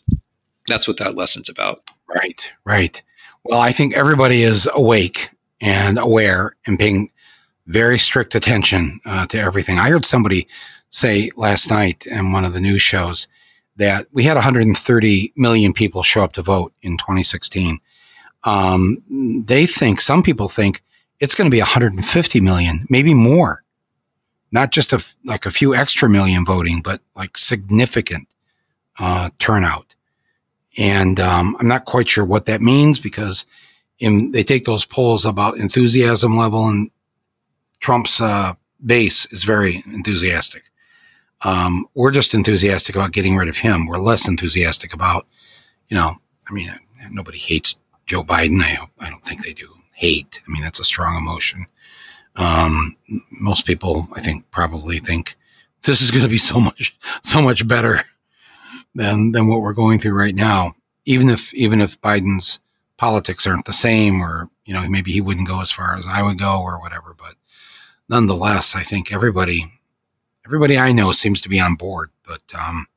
That's what that lesson's about. Right, right. Well, I think everybody is awake and aware and paying very strict attention uh, to everything. I heard somebody say last night in one of the news shows that we had 130 million people show up to vote in 2016 um, they think some people think it's going to be 150 million, maybe more. Not just a, like a few extra million voting, but like significant uh, turnout. And um, I'm not quite sure what that means because in, they take those polls about enthusiasm level, and Trump's uh, base is very enthusiastic. Um, we're just enthusiastic about getting rid of him. We're less enthusiastic about, you know, I mean, nobody hates Joe Biden. I, I don't think they do hate. I mean, that's a strong emotion. Um, most people, I think, probably think this is going to be so much, so much better than than what we're going through right now. Even if even if Biden's politics aren't the same, or you know, maybe he wouldn't go as far as I would go, or whatever. But nonetheless, I think everybody, everybody I know seems to be on board. But um,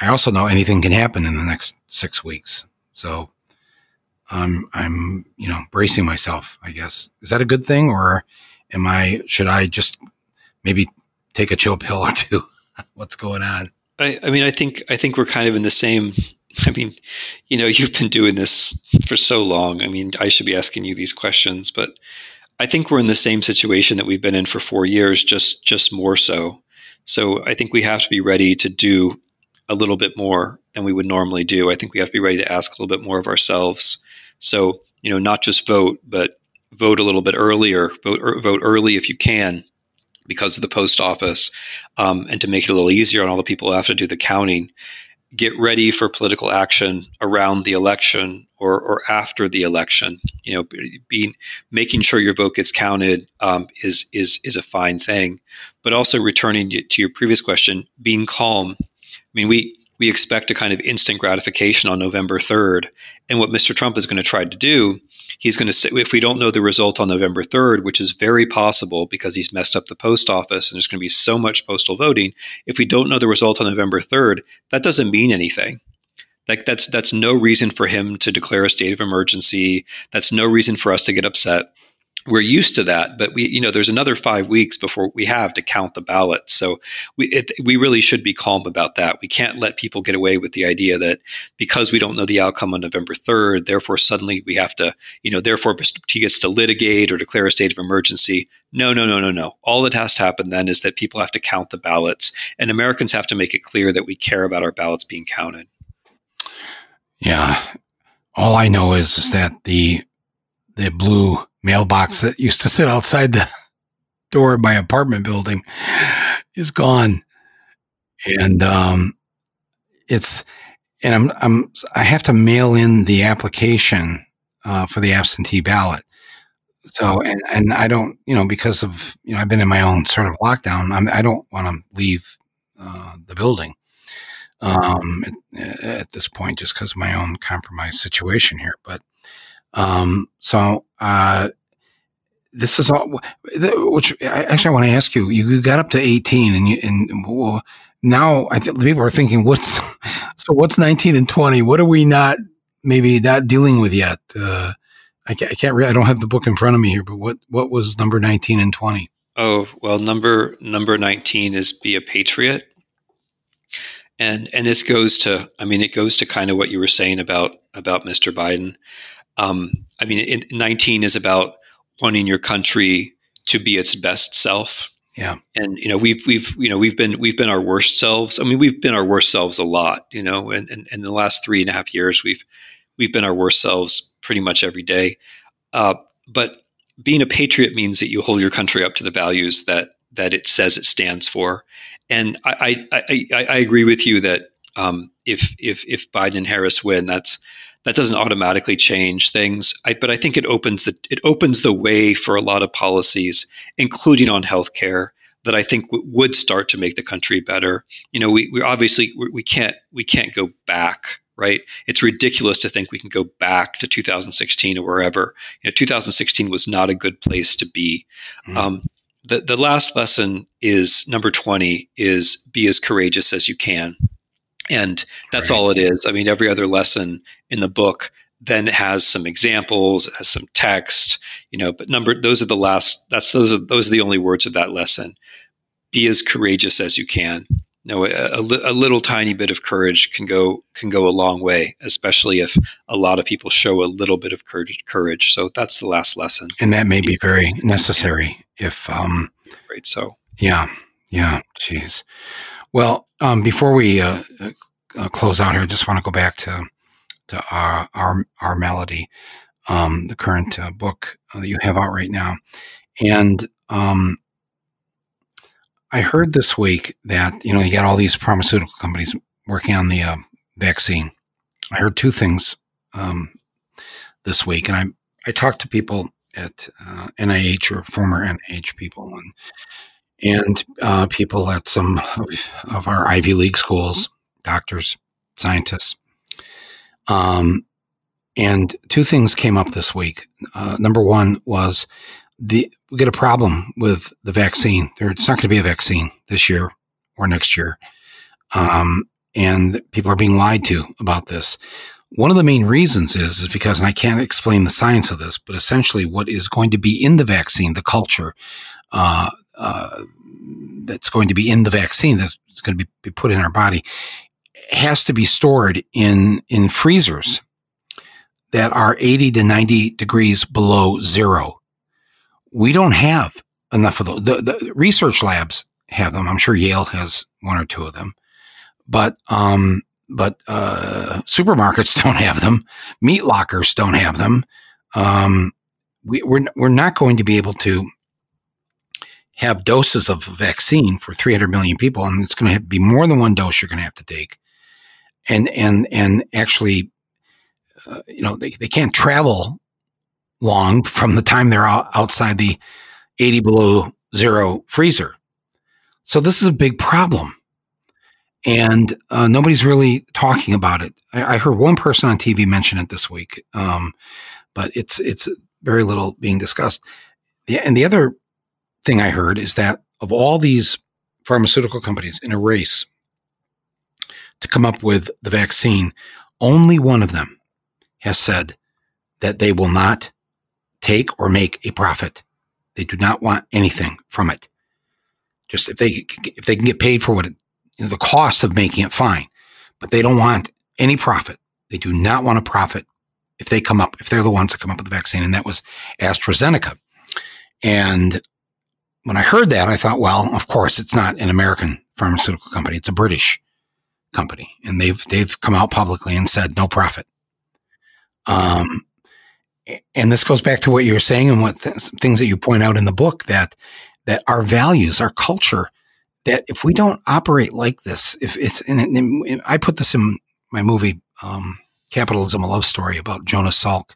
I also know anything can happen in the next six weeks. So I'm I'm you know bracing myself. I guess is that a good thing, or am I should I just maybe take a chill pill or two? What's going on? I, I mean, I think I think we're kind of in the same. I mean, you know, you've been doing this for so long. I mean, I should be asking you these questions, but I think we're in the same situation that we've been in for four years, just just more so. So I think we have to be ready to do a little bit more than we would normally do. I think we have to be ready to ask a little bit more of ourselves. So, you know, not just vote, but vote a little bit earlier, vote, er, vote early if you can because of the post office, um, and to make it a little easier on all the people who have to do the counting get ready for political action around the election or, or after the election. You know, being making sure your vote gets counted um, is is is a fine thing, but also returning to, to your previous question, being calm. I mean, we we expect a kind of instant gratification on November 3rd. And what Mr. Trump is going to try to do, he's going to say, if we don't know the result on November 3rd, which is very possible because he's messed up the post office and there's going to be so much postal voting, if we don't know the result on November 3rd, that doesn't mean anything. Like that's that's no reason for him to declare a state of emergency. That's no reason for us to get upset we're used to that, but we, you know, there's another five weeks before we have to count the ballots. So we, it, we really should be calm about that. We can't let people get away with the idea that because we don't know the outcome on November 3rd, therefore suddenly we have to, you know, therefore he gets to litigate or declare a state of emergency. No, no, no, no, no. All that has to happen then is that people have to count the ballots and Americans have to make it clear that we care about our ballots being counted. Yeah. All I know is, is that the, the blue mailbox that used to sit outside the door of my apartment building is gone. And um, it's and I'm I'm I have to mail in the application uh, for the absentee ballot. So and and I don't you know because of you know I've been in my own sort of lockdown. I'm, I do not want to leave uh, the building um, at, at, this point just because of my own compromised situation here. But um, so uh, this is all. Which actually, I want to ask you. You got up to eighteen, and you and now I think people are thinking, what's so? What's nineteen and twenty? What are we not maybe not dealing with yet? Uh, I can't. I can't. Re- I don't have the book in front of me here, but what what was number nineteen and twenty? Oh well, number number nineteen is be a patriot and and this goes to i mean it goes to kind of what you were saying about about mr biden um, I mean, in, 19 is about wanting your country to be its best self. Yeah. And you know, we've we've you know we've been we've been our worst selves. I mean, we've been our worst selves a lot. You know, and, and, and in the last three and a half years, we've we've been our worst selves pretty much every day. Uh, but being a patriot means that you hold your country up to the values that that it says it stands for. And I I, I, I agree with you that um, if if if Biden and Harris win, that's that doesn't automatically change things. I, but I think it opens the it opens the way for a lot of policies, including on healthcare, that I think w- would start to make the country better. You know, we, we obviously we, we can't we can't go back right? It's ridiculous to think we can go back to 2016 or wherever. You know, 2016 was not a good place to be. Mm. Um, the the last lesson is number 20 is be as courageous as you can. And that's right. all it is. I mean, every other lesson in the book then has some examples, has some text, you know, but number those are the last that's those are those are the only words of that lesson. Be as courageous as you can. You know, a, a, a little tiny bit of courage can go can go a long way, especially if a lot of people show a little bit of courage. courage. So that's the last lesson. And that may be very necessary if um right so. Yeah. Yeah. Jeez. Well, um, before we uh, uh, close out here, I just want to go back to to our our, Our Malady, um, the current uh, book that you have out right now, and um, I heard this week that you know you got all these pharmaceutical companies working on the uh, vaccine. I heard two things um, this week, and I I talked to people at NIH uh, or former NIH people, and and uh, people at some of our Ivy League schools, doctors, scientists. Um, and two things came up this week. Uh, number one was the we get a problem with the vaccine. There's not going to be a vaccine this year or next year, um, and people are being lied to about this. One of the main reasons is, is because, and I can't explain the science of this, but essentially, what is going to be in the vaccine, the culture, uh, uh, that's going to be in the vaccine that's going to be, be put in our body has to be stored in in freezers that are 80 to 90 degrees below zero. We don't have enough of those. The, the research labs have them. I'm sure Yale has one or two of them, but um, but uh, supermarkets don't have them. Meat lockers don't have them. Um, we, we're we're not going to be able to have doses of vaccine for 300 million people, and it's going to be more than one dose you're going to have to take, and and and actually, uh, you know, they, they can't travel long from the time they're out, outside the 80 below zero freezer. So this is a big problem. And uh, nobody's really talking about it. I, I, heard one person on TV mention it this week, um, but it's it's very little being discussed. And the other thing I heard is that of all these pharmaceutical companies in a race to come up with the vaccine, only one of them has said that they will not take or make a profit. They do not want anything from it. Just if they if they can get paid for what it, you know, the cost of making it, fine. But they don't want any profit. They do not want a profit if they come up if they're the ones that come up with the vaccine, and that was AstraZeneca. And when I heard that, I thought, well, of course, it's not an American pharmaceutical company; it's a British company, and they've they've come out publicly and said no profit. Um, and this goes back to what you were saying and what th- things that you point out in the book that that our values, our culture, that if we don't operate like this, if it's and, and I put this in my movie um, Capitalism: A Love Story about Jonas Salk,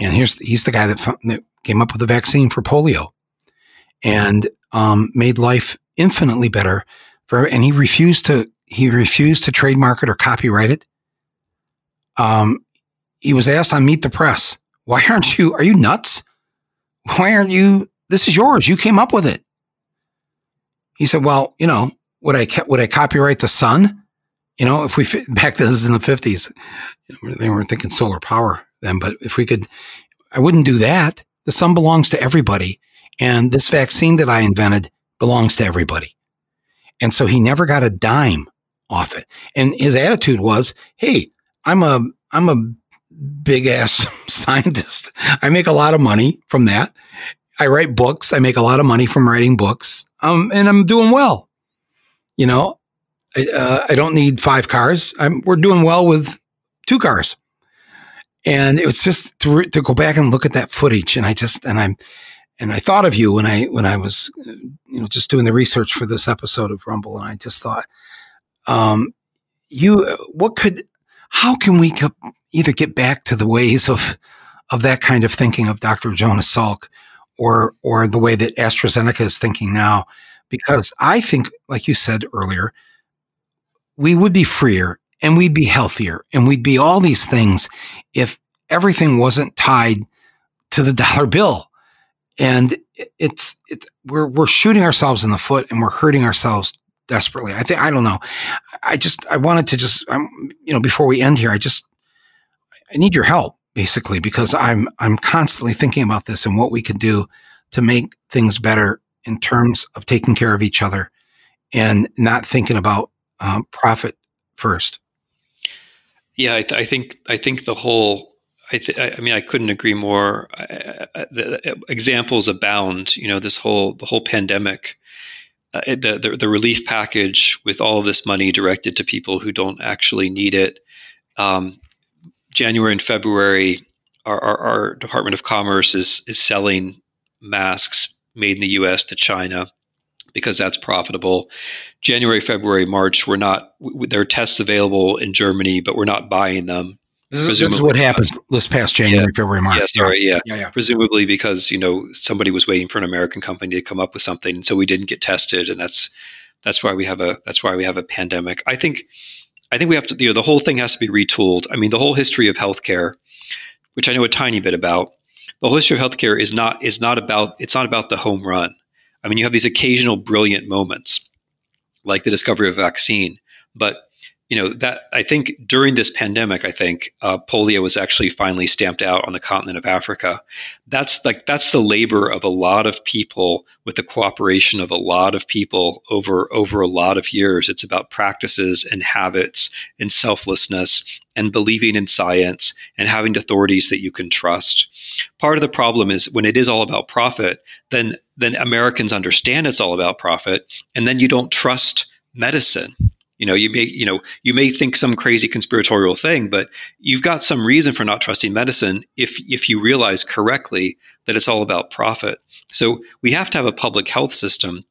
and here's he's the guy that, found, that came up with the vaccine for polio, and um, made life infinitely better for. And he refused to he refused to trademark it or copyright it. Um, he was asked on Meet the Press why aren't you, are you nuts? Why aren't you, this is yours. You came up with it. He said, well, you know, would I, would I copyright the sun? You know, if we, back then, this is in the 50s, they weren't thinking solar power then, but if we could, I wouldn't do that. The sun belongs to everybody. And this vaccine that I invented belongs to everybody. And so he never got a dime off it. And his attitude was, Hey, I'm a, I'm a big ass scientist. I make a lot of money from that. I write books. I make a lot of money from writing books. Um, and I'm doing well. You know, I, uh, I don't need five cars. I'm, we're doing well with two cars. And it was just to, to go back and look at that footage. And I just, and I'm, and I thought of you when I, when I was, you know, just doing the research for this episode of Rumble. And I just thought, um, you, what could, how can we either get back to the ways of of that kind of thinking of Dr. Jonas Salk or or the way that AstraZeneca is thinking now because I think like you said earlier we would be freer and we'd be healthier and we'd be all these things if everything wasn't tied to the dollar bill and it's it's we're we're shooting ourselves in the foot and we're hurting ourselves desperately i think i don't know i just i wanted to just um, you know before we end here i just I need your help basically because I'm I'm constantly thinking about this and what we can do to make things better in terms of taking care of each other and not thinking about um, profit first. Yeah, I, th- I, think I think the whole. I, th- I mean, I couldn't agree more. I, I, the examples abound. You know, this whole the whole pandemic, uh, the, the, the relief package with all of this money directed to people who don't actually need it. Um, January and February, our, our, our, Department of Commerce is is selling masks made in the U.S. to China because that's profitable. January, February, March, we're not. There are tests available in Germany, but we're not buying them. This is, this is what happened this past January, yeah. February, March. Yeah, sorry, yeah. Yeah, yeah. Presumably because you know somebody was waiting for an American company to come up with something, so we didn't get tested, and that's that's why we have a that's why we have a pandemic. I think I think we have to, you know, the whole thing has to be retooled. I mean, the whole history of healthcare, which I know a tiny bit about, the whole history of healthcare is not is not about it's not about the home run. I mean, you have these occasional brilliant moments, like the discovery of a vaccine, but you know that I think during this pandemic, I think uh, polio was actually finally stamped out on the continent of Africa. That's like that's the labor of a lot of people with the cooperation of a lot of people over over a lot of years. It's about practices and habits and selflessness and believing in science and having authorities that you can trust. Part of the problem is when it is all about profit, then then Americans understand it's all about profit, and then you don't trust medicine You know, you may, you know, you may think some crazy conspiratorial thing, but you've got some reason for not trusting medicine if if you realize correctly that it's all about profit. So we have to have a public health system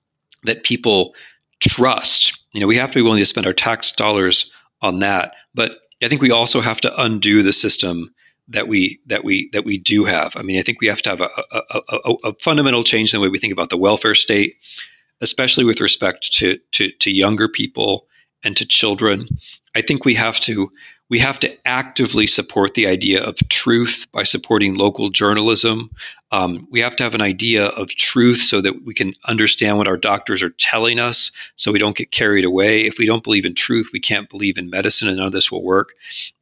that people trust. You know, we have to be willing to spend our tax dollars on that. But I think we also have to undo the system that we that we that we do have. I mean, I think we have to have a, a, a, a fundamental change in the way we think about the welfare state, especially with respect to to, to younger people and to children. I think we have to we have to actively support the idea of truth by supporting local journalism. Um, we have to have an idea of truth so that we can understand what our doctors are telling us so we don't get carried away. If we don't believe in truth, we can't believe in medicine and none of this will work.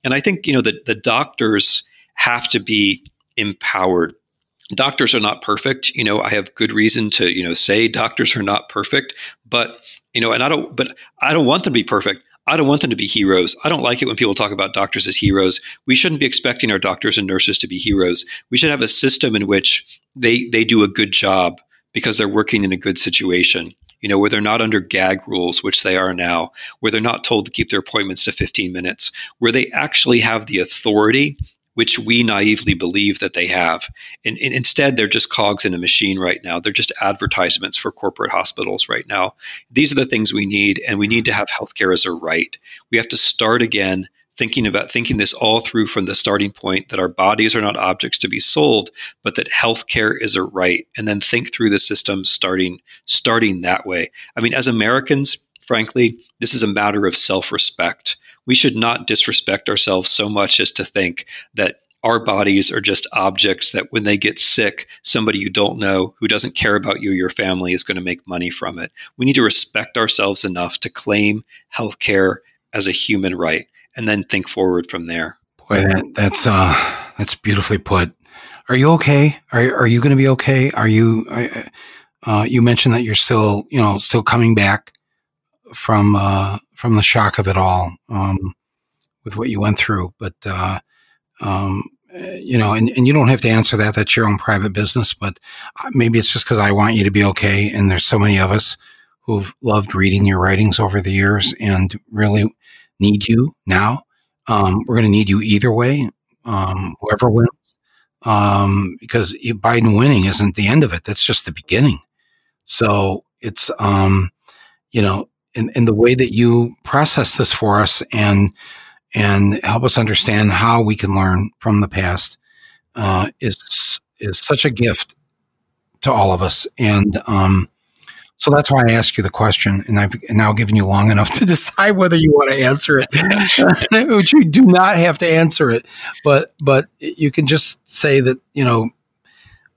And I think, you know, the, the doctors have to be empowered doctors are not perfect you know i have good reason to you know say doctors are not perfect but you know and i don't but i don't want them to be perfect I don't want them to be heroes. I don't like it when people talk about doctors as heroes. We shouldn't be expecting our doctors and nurses to be heroes. We should have a system in which they they do a good job because they're working in a good situation. You know, where they're not under gag rules, which they are now, where they're not told to keep their appointments to 15 minutes, where they actually have the authority which we naively believe that they have. And, and, instead, they're just cogs in a machine right now. They're just advertisements for corporate hospitals right now. These are the things we need, and we need to have healthcare as a right. We have to start again thinking about thinking this all through from the starting point that our bodies are not objects to be sold, but that healthcare is a right, and then think through the system starting starting that way. I mean, as Americans, frankly, this is a matter of self-respect we should not disrespect ourselves so much as to think that our bodies are just objects that when they get sick, somebody you don't know who doesn't care about you or your family is going to make money from it. We need to respect ourselves enough to claim health care as a human right and then think forward from there. Boy, that, that's uh, that's beautifully put. Are you okay? Are are you going to be okay? Are you? Uh, you mentioned that you're still, you know, still coming back from uh, from the shock of it all um, with what you went through. But uh, um, you know, and, and you don't have to answer that. That's your own private business. But uh, maybe it's just because I want you to be okay. And there's so many of us who've loved reading your writings over the years and really need you now. Um, we're going to need you either way, um, whoever wins, um, because Biden winning isn't the end of it. That's just the beginning. So it's, um, you know, in, in the way that you process this for us and and help us understand how we can learn from the past uh, is is such a gift to all of us. And um, so that's why I asked you the question, and I've now given you long enough to decide whether you want to answer it, which you do not have to answer it, but but you can just say that you know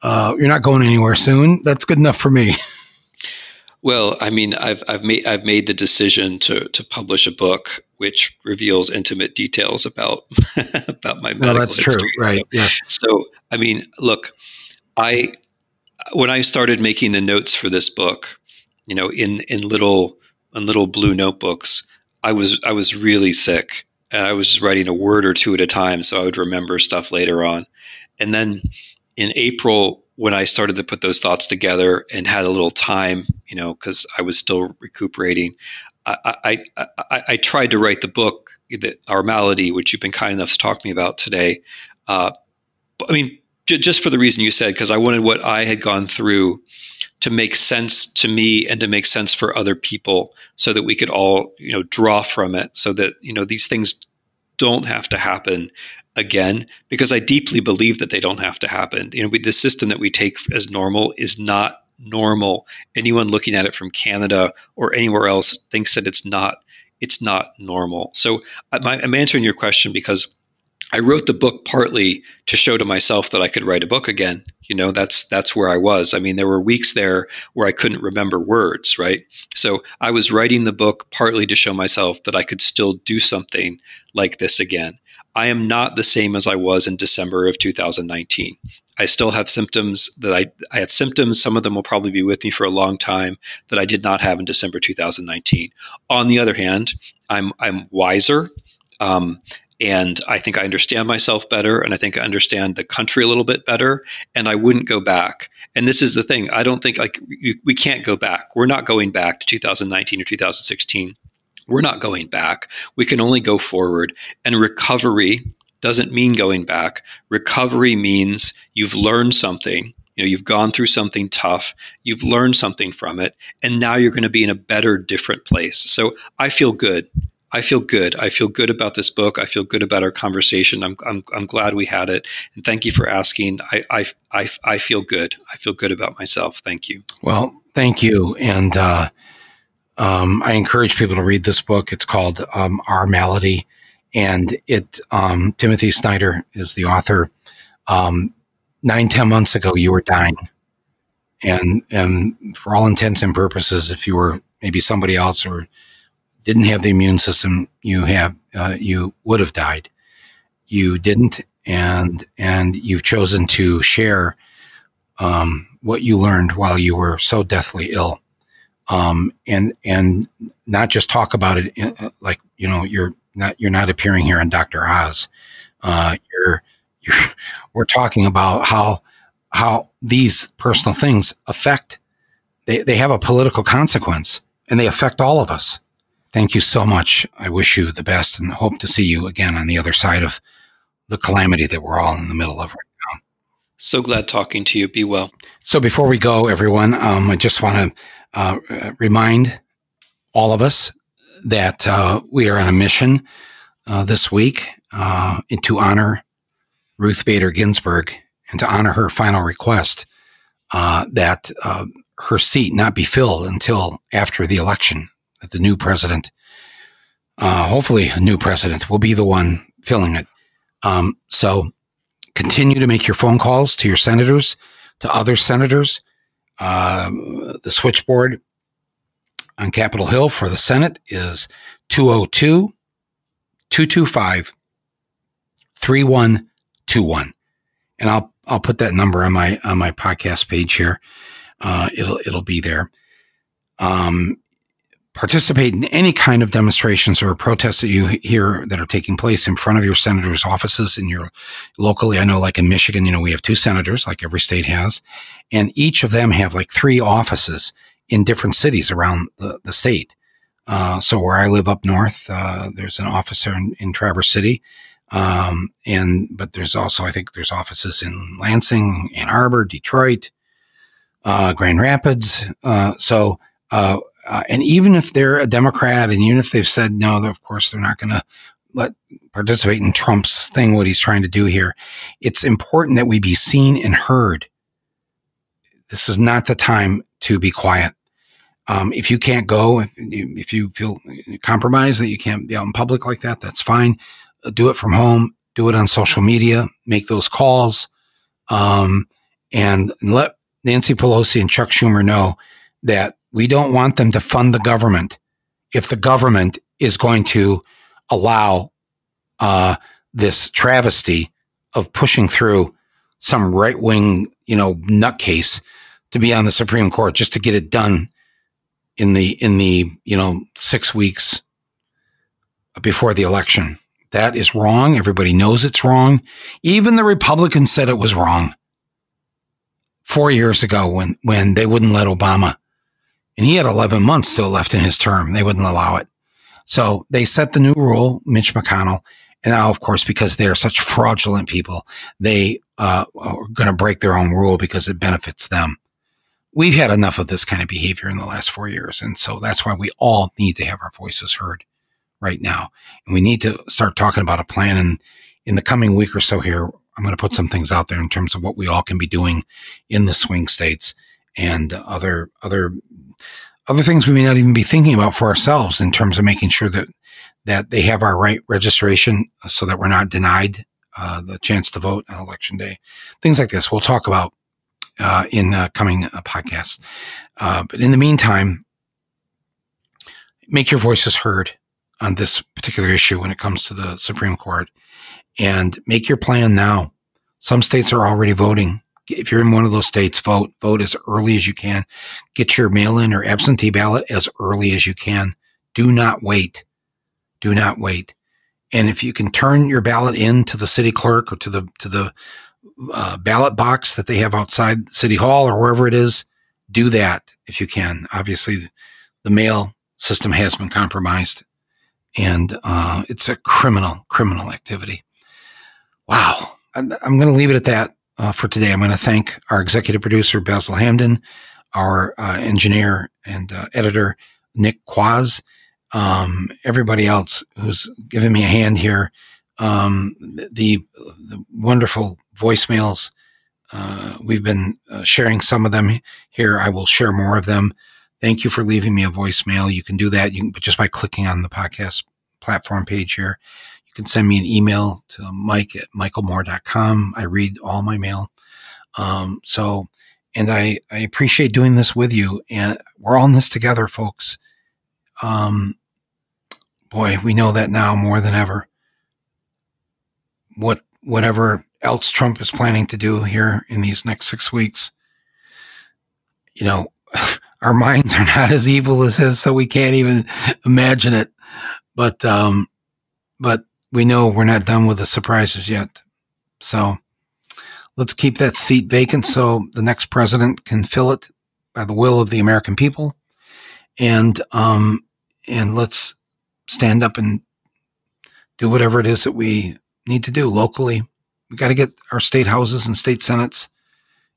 uh, you're not going anywhere soon. That's good enough for me. Well, I mean, I've I've made I've made the decision to to publish a book which reveals intimate details about about my medical. Well, that's history. true, right? Yeah. So, I mean, look, I when I started making the notes for this book, you know, in in little in little blue notebooks, I was I was really sick, and I was just writing a word or two at a time, so I would remember stuff later on. And then in April, when I started to put those thoughts together and had a little time, you know, because I was still recuperating, I, I, I, I, tried to write the book, that Our Malady, which you've been kind enough to talk to me about today. Uh, I mean, j- just for the reason you said, because I wanted what I had gone through to make sense to me and to make sense for other people so that we could all, you know, draw from it so that, you know, these things don't have to happen again because I deeply believe that they don't have to happen. You know, we, the system that we take as normal is not normal. Anyone looking at it from Canada or anywhere else thinks that it's not it's not normal. So I'm answering your question because I wrote the book partly to show to myself that I could write a book again. You know, that's that's where I was. I mean, there were weeks there where I couldn't remember words, right? So I was writing the book partly to show myself that I could still do something like this again. I am not the same as I was in December of 2019. I still have symptoms that I, I have symptoms. Some of them will probably be with me for a long time that I did not have in December 2019. On the other hand, I'm, I'm wiser. Um, and I think I understand myself better, and I think I understand the country a little bit better, and I wouldn't go back. And this is the thing: I don't think like you, we can't go back. We're not going back to 2019 or 2016 We're not going back. We can only go forward. And recovery doesn't mean going back. Recovery means you've learned something. You know, you've gone through something tough, you've learned something from it, and now you're going to be in a better, different place. So I feel good. I feel good. I feel good about this book. I feel good about our conversation. I'm, I'm, I'm glad we had it. And thank you for asking. I, I, I, I feel good. I feel good about myself. Thank you. Well, thank you. And uh, um, I encourage people to read this book. It's called um, Our Malady, and it um, Timothy Snyder is the author. Um, nine ten months ago, you were dying, and and for all intents and purposes, if you were maybe somebody else or didn't have the immune system you have, uh, you would have died. You didn't, and and you've chosen to share um, what you learned while you were so deathly ill um, and and not just talk about it in, uh, like you know you're not you're not appearing here on Dr. Oz. Uh, you're you're we're talking about how how these personal things affect they, they have a political consequence and they affect all of us. Thank you so much. I wish you the best and hope to see you again on the other side of the calamity that we're all in the middle of right now. So glad talking to you. Be well. So before we go, everyone, um, I just want to uh, remind all of us that uh, we are on a mission uh, this week uh, to honor Ruth Bader Ginsburg and to honor her final request uh, that her seat not be filled until after the election, that the new president, hopefully a new president, will be the one filling it. Um, so continue to make your phone calls to your senators, to other senators, um, the switchboard on Capitol Hill for the Senate is 202 225 3121. And I'll I'll put that number on my on my podcast page here. Uh, it'll it'll be there. Um, participate in any kind of demonstrations or protests that you hear that are taking place in front of your senator's offices in your locally. I know, like in Michigan, you know, we have two senators, like every state has, and each of them have like three offices in different cities around the, the state. Uh, so where I live up north, uh, there's an officer in, in Traverse City. Um, and, but there's also, I think there's offices in Lansing, Ann Arbor, Detroit, uh, Grand Rapids. Uh, so, uh, and even if they're a Democrat, and even if they've said no, of course they're not going to let participate in Trump's thing, what he's trying to do here. It's important that we be seen and heard. This is not the time to be quiet. Um, if you can't go, if you, if you feel compromised that you can't be out in public like that, that's fine. Uh, do it from home. Do it on social media. Make those calls, um, and let Nancy Pelosi and Chuck Schumer know that we don't want them to fund the government if the government is going to allow uh, this travesty of pushing through some right wing, you know, nutcase to be on the Supreme Court just to get it done in the in the you know six weeks before the election. That is wrong. Everybody knows it's wrong. Even the Republicans said it was wrong four years ago when when they wouldn't let Obama and he had 11 months still left in his term. They wouldn't allow it. So they set the new rule, Mitch McConnell. And now, of course, because they're such fraudulent people, they uh, are going to break their own rule because it benefits them. We've had enough of this kind of behavior in the last four years. And so that's why we all need to have our voices heard right now. And we need to start talking about a plan. And in the coming week or so here, I'm going to put some things out there in terms of what we all can be doing in the swing states and other other other things we may not even be thinking about for ourselves in terms of making sure that that they have our right registration so that we're not denied uh, the chance to vote on election day. Things like this we'll talk about uh, in uh, coming podcasts. Uh, but in the meantime, make your voices heard on this particular issue when it comes to the Supreme Court and make your plan now. Some states are already voting if you're in one of those states, vote. Vote as early as you can. Get your mail in or absentee ballot as early as you can. Do not wait. Do not wait. And if you can turn your ballot in to the city clerk or to the to the uh, ballot box that they have outside City Hall or wherever it is, do that if you can. Obviously, the mail system has been compromised and uh, it's a criminal criminal activity. Wow, I'm, I'm going to leave it at that uh, for today. I'm going to thank our executive producer Basil Hamden, our uh, engineer and uh, editor Nick Quaz, um, everybody else who's given me a hand here. Um, the, the wonderful voicemails. Uh, we've been uh, sharing some of them here. I will share more of them. Thank you for leaving me a voicemail. You can do that you can, just by clicking on the podcast platform page here. Can send me an email to mike at michaelmoore.com. I read all my mail. Um, so, and I, I appreciate doing this with you. And we're all in this together, folks. Um, boy, we know that now more than ever. What, whatever else Trump is planning to do here in these next six weeks, you know, our minds are not as evil as his, so we can't even imagine it. But, um, but we know we're not done with the surprises yet. So let's keep that seat vacant so the next president can fill it by the will of the American people. And, um, and let's stand up and do whatever it is that we need to do locally. We got to get our state houses and state senates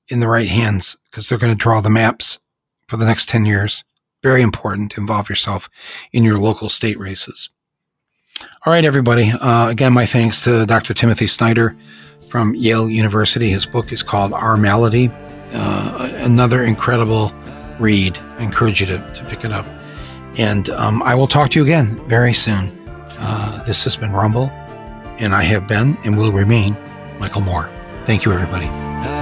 in the right hands because they're going to draw the maps for the next 10 years. Very important to involve yourself in your local state races. All right, everybody. Uh, again, my thanks to Dr. Timothy Snyder from Yale University. His book is called Our Malady. Uh, another incredible read. I encourage you to, to pick it up. And um, I will talk to you again very soon. Uh, this has been Rumble, and I have been and will remain Michael Moore. Thank you, everybody.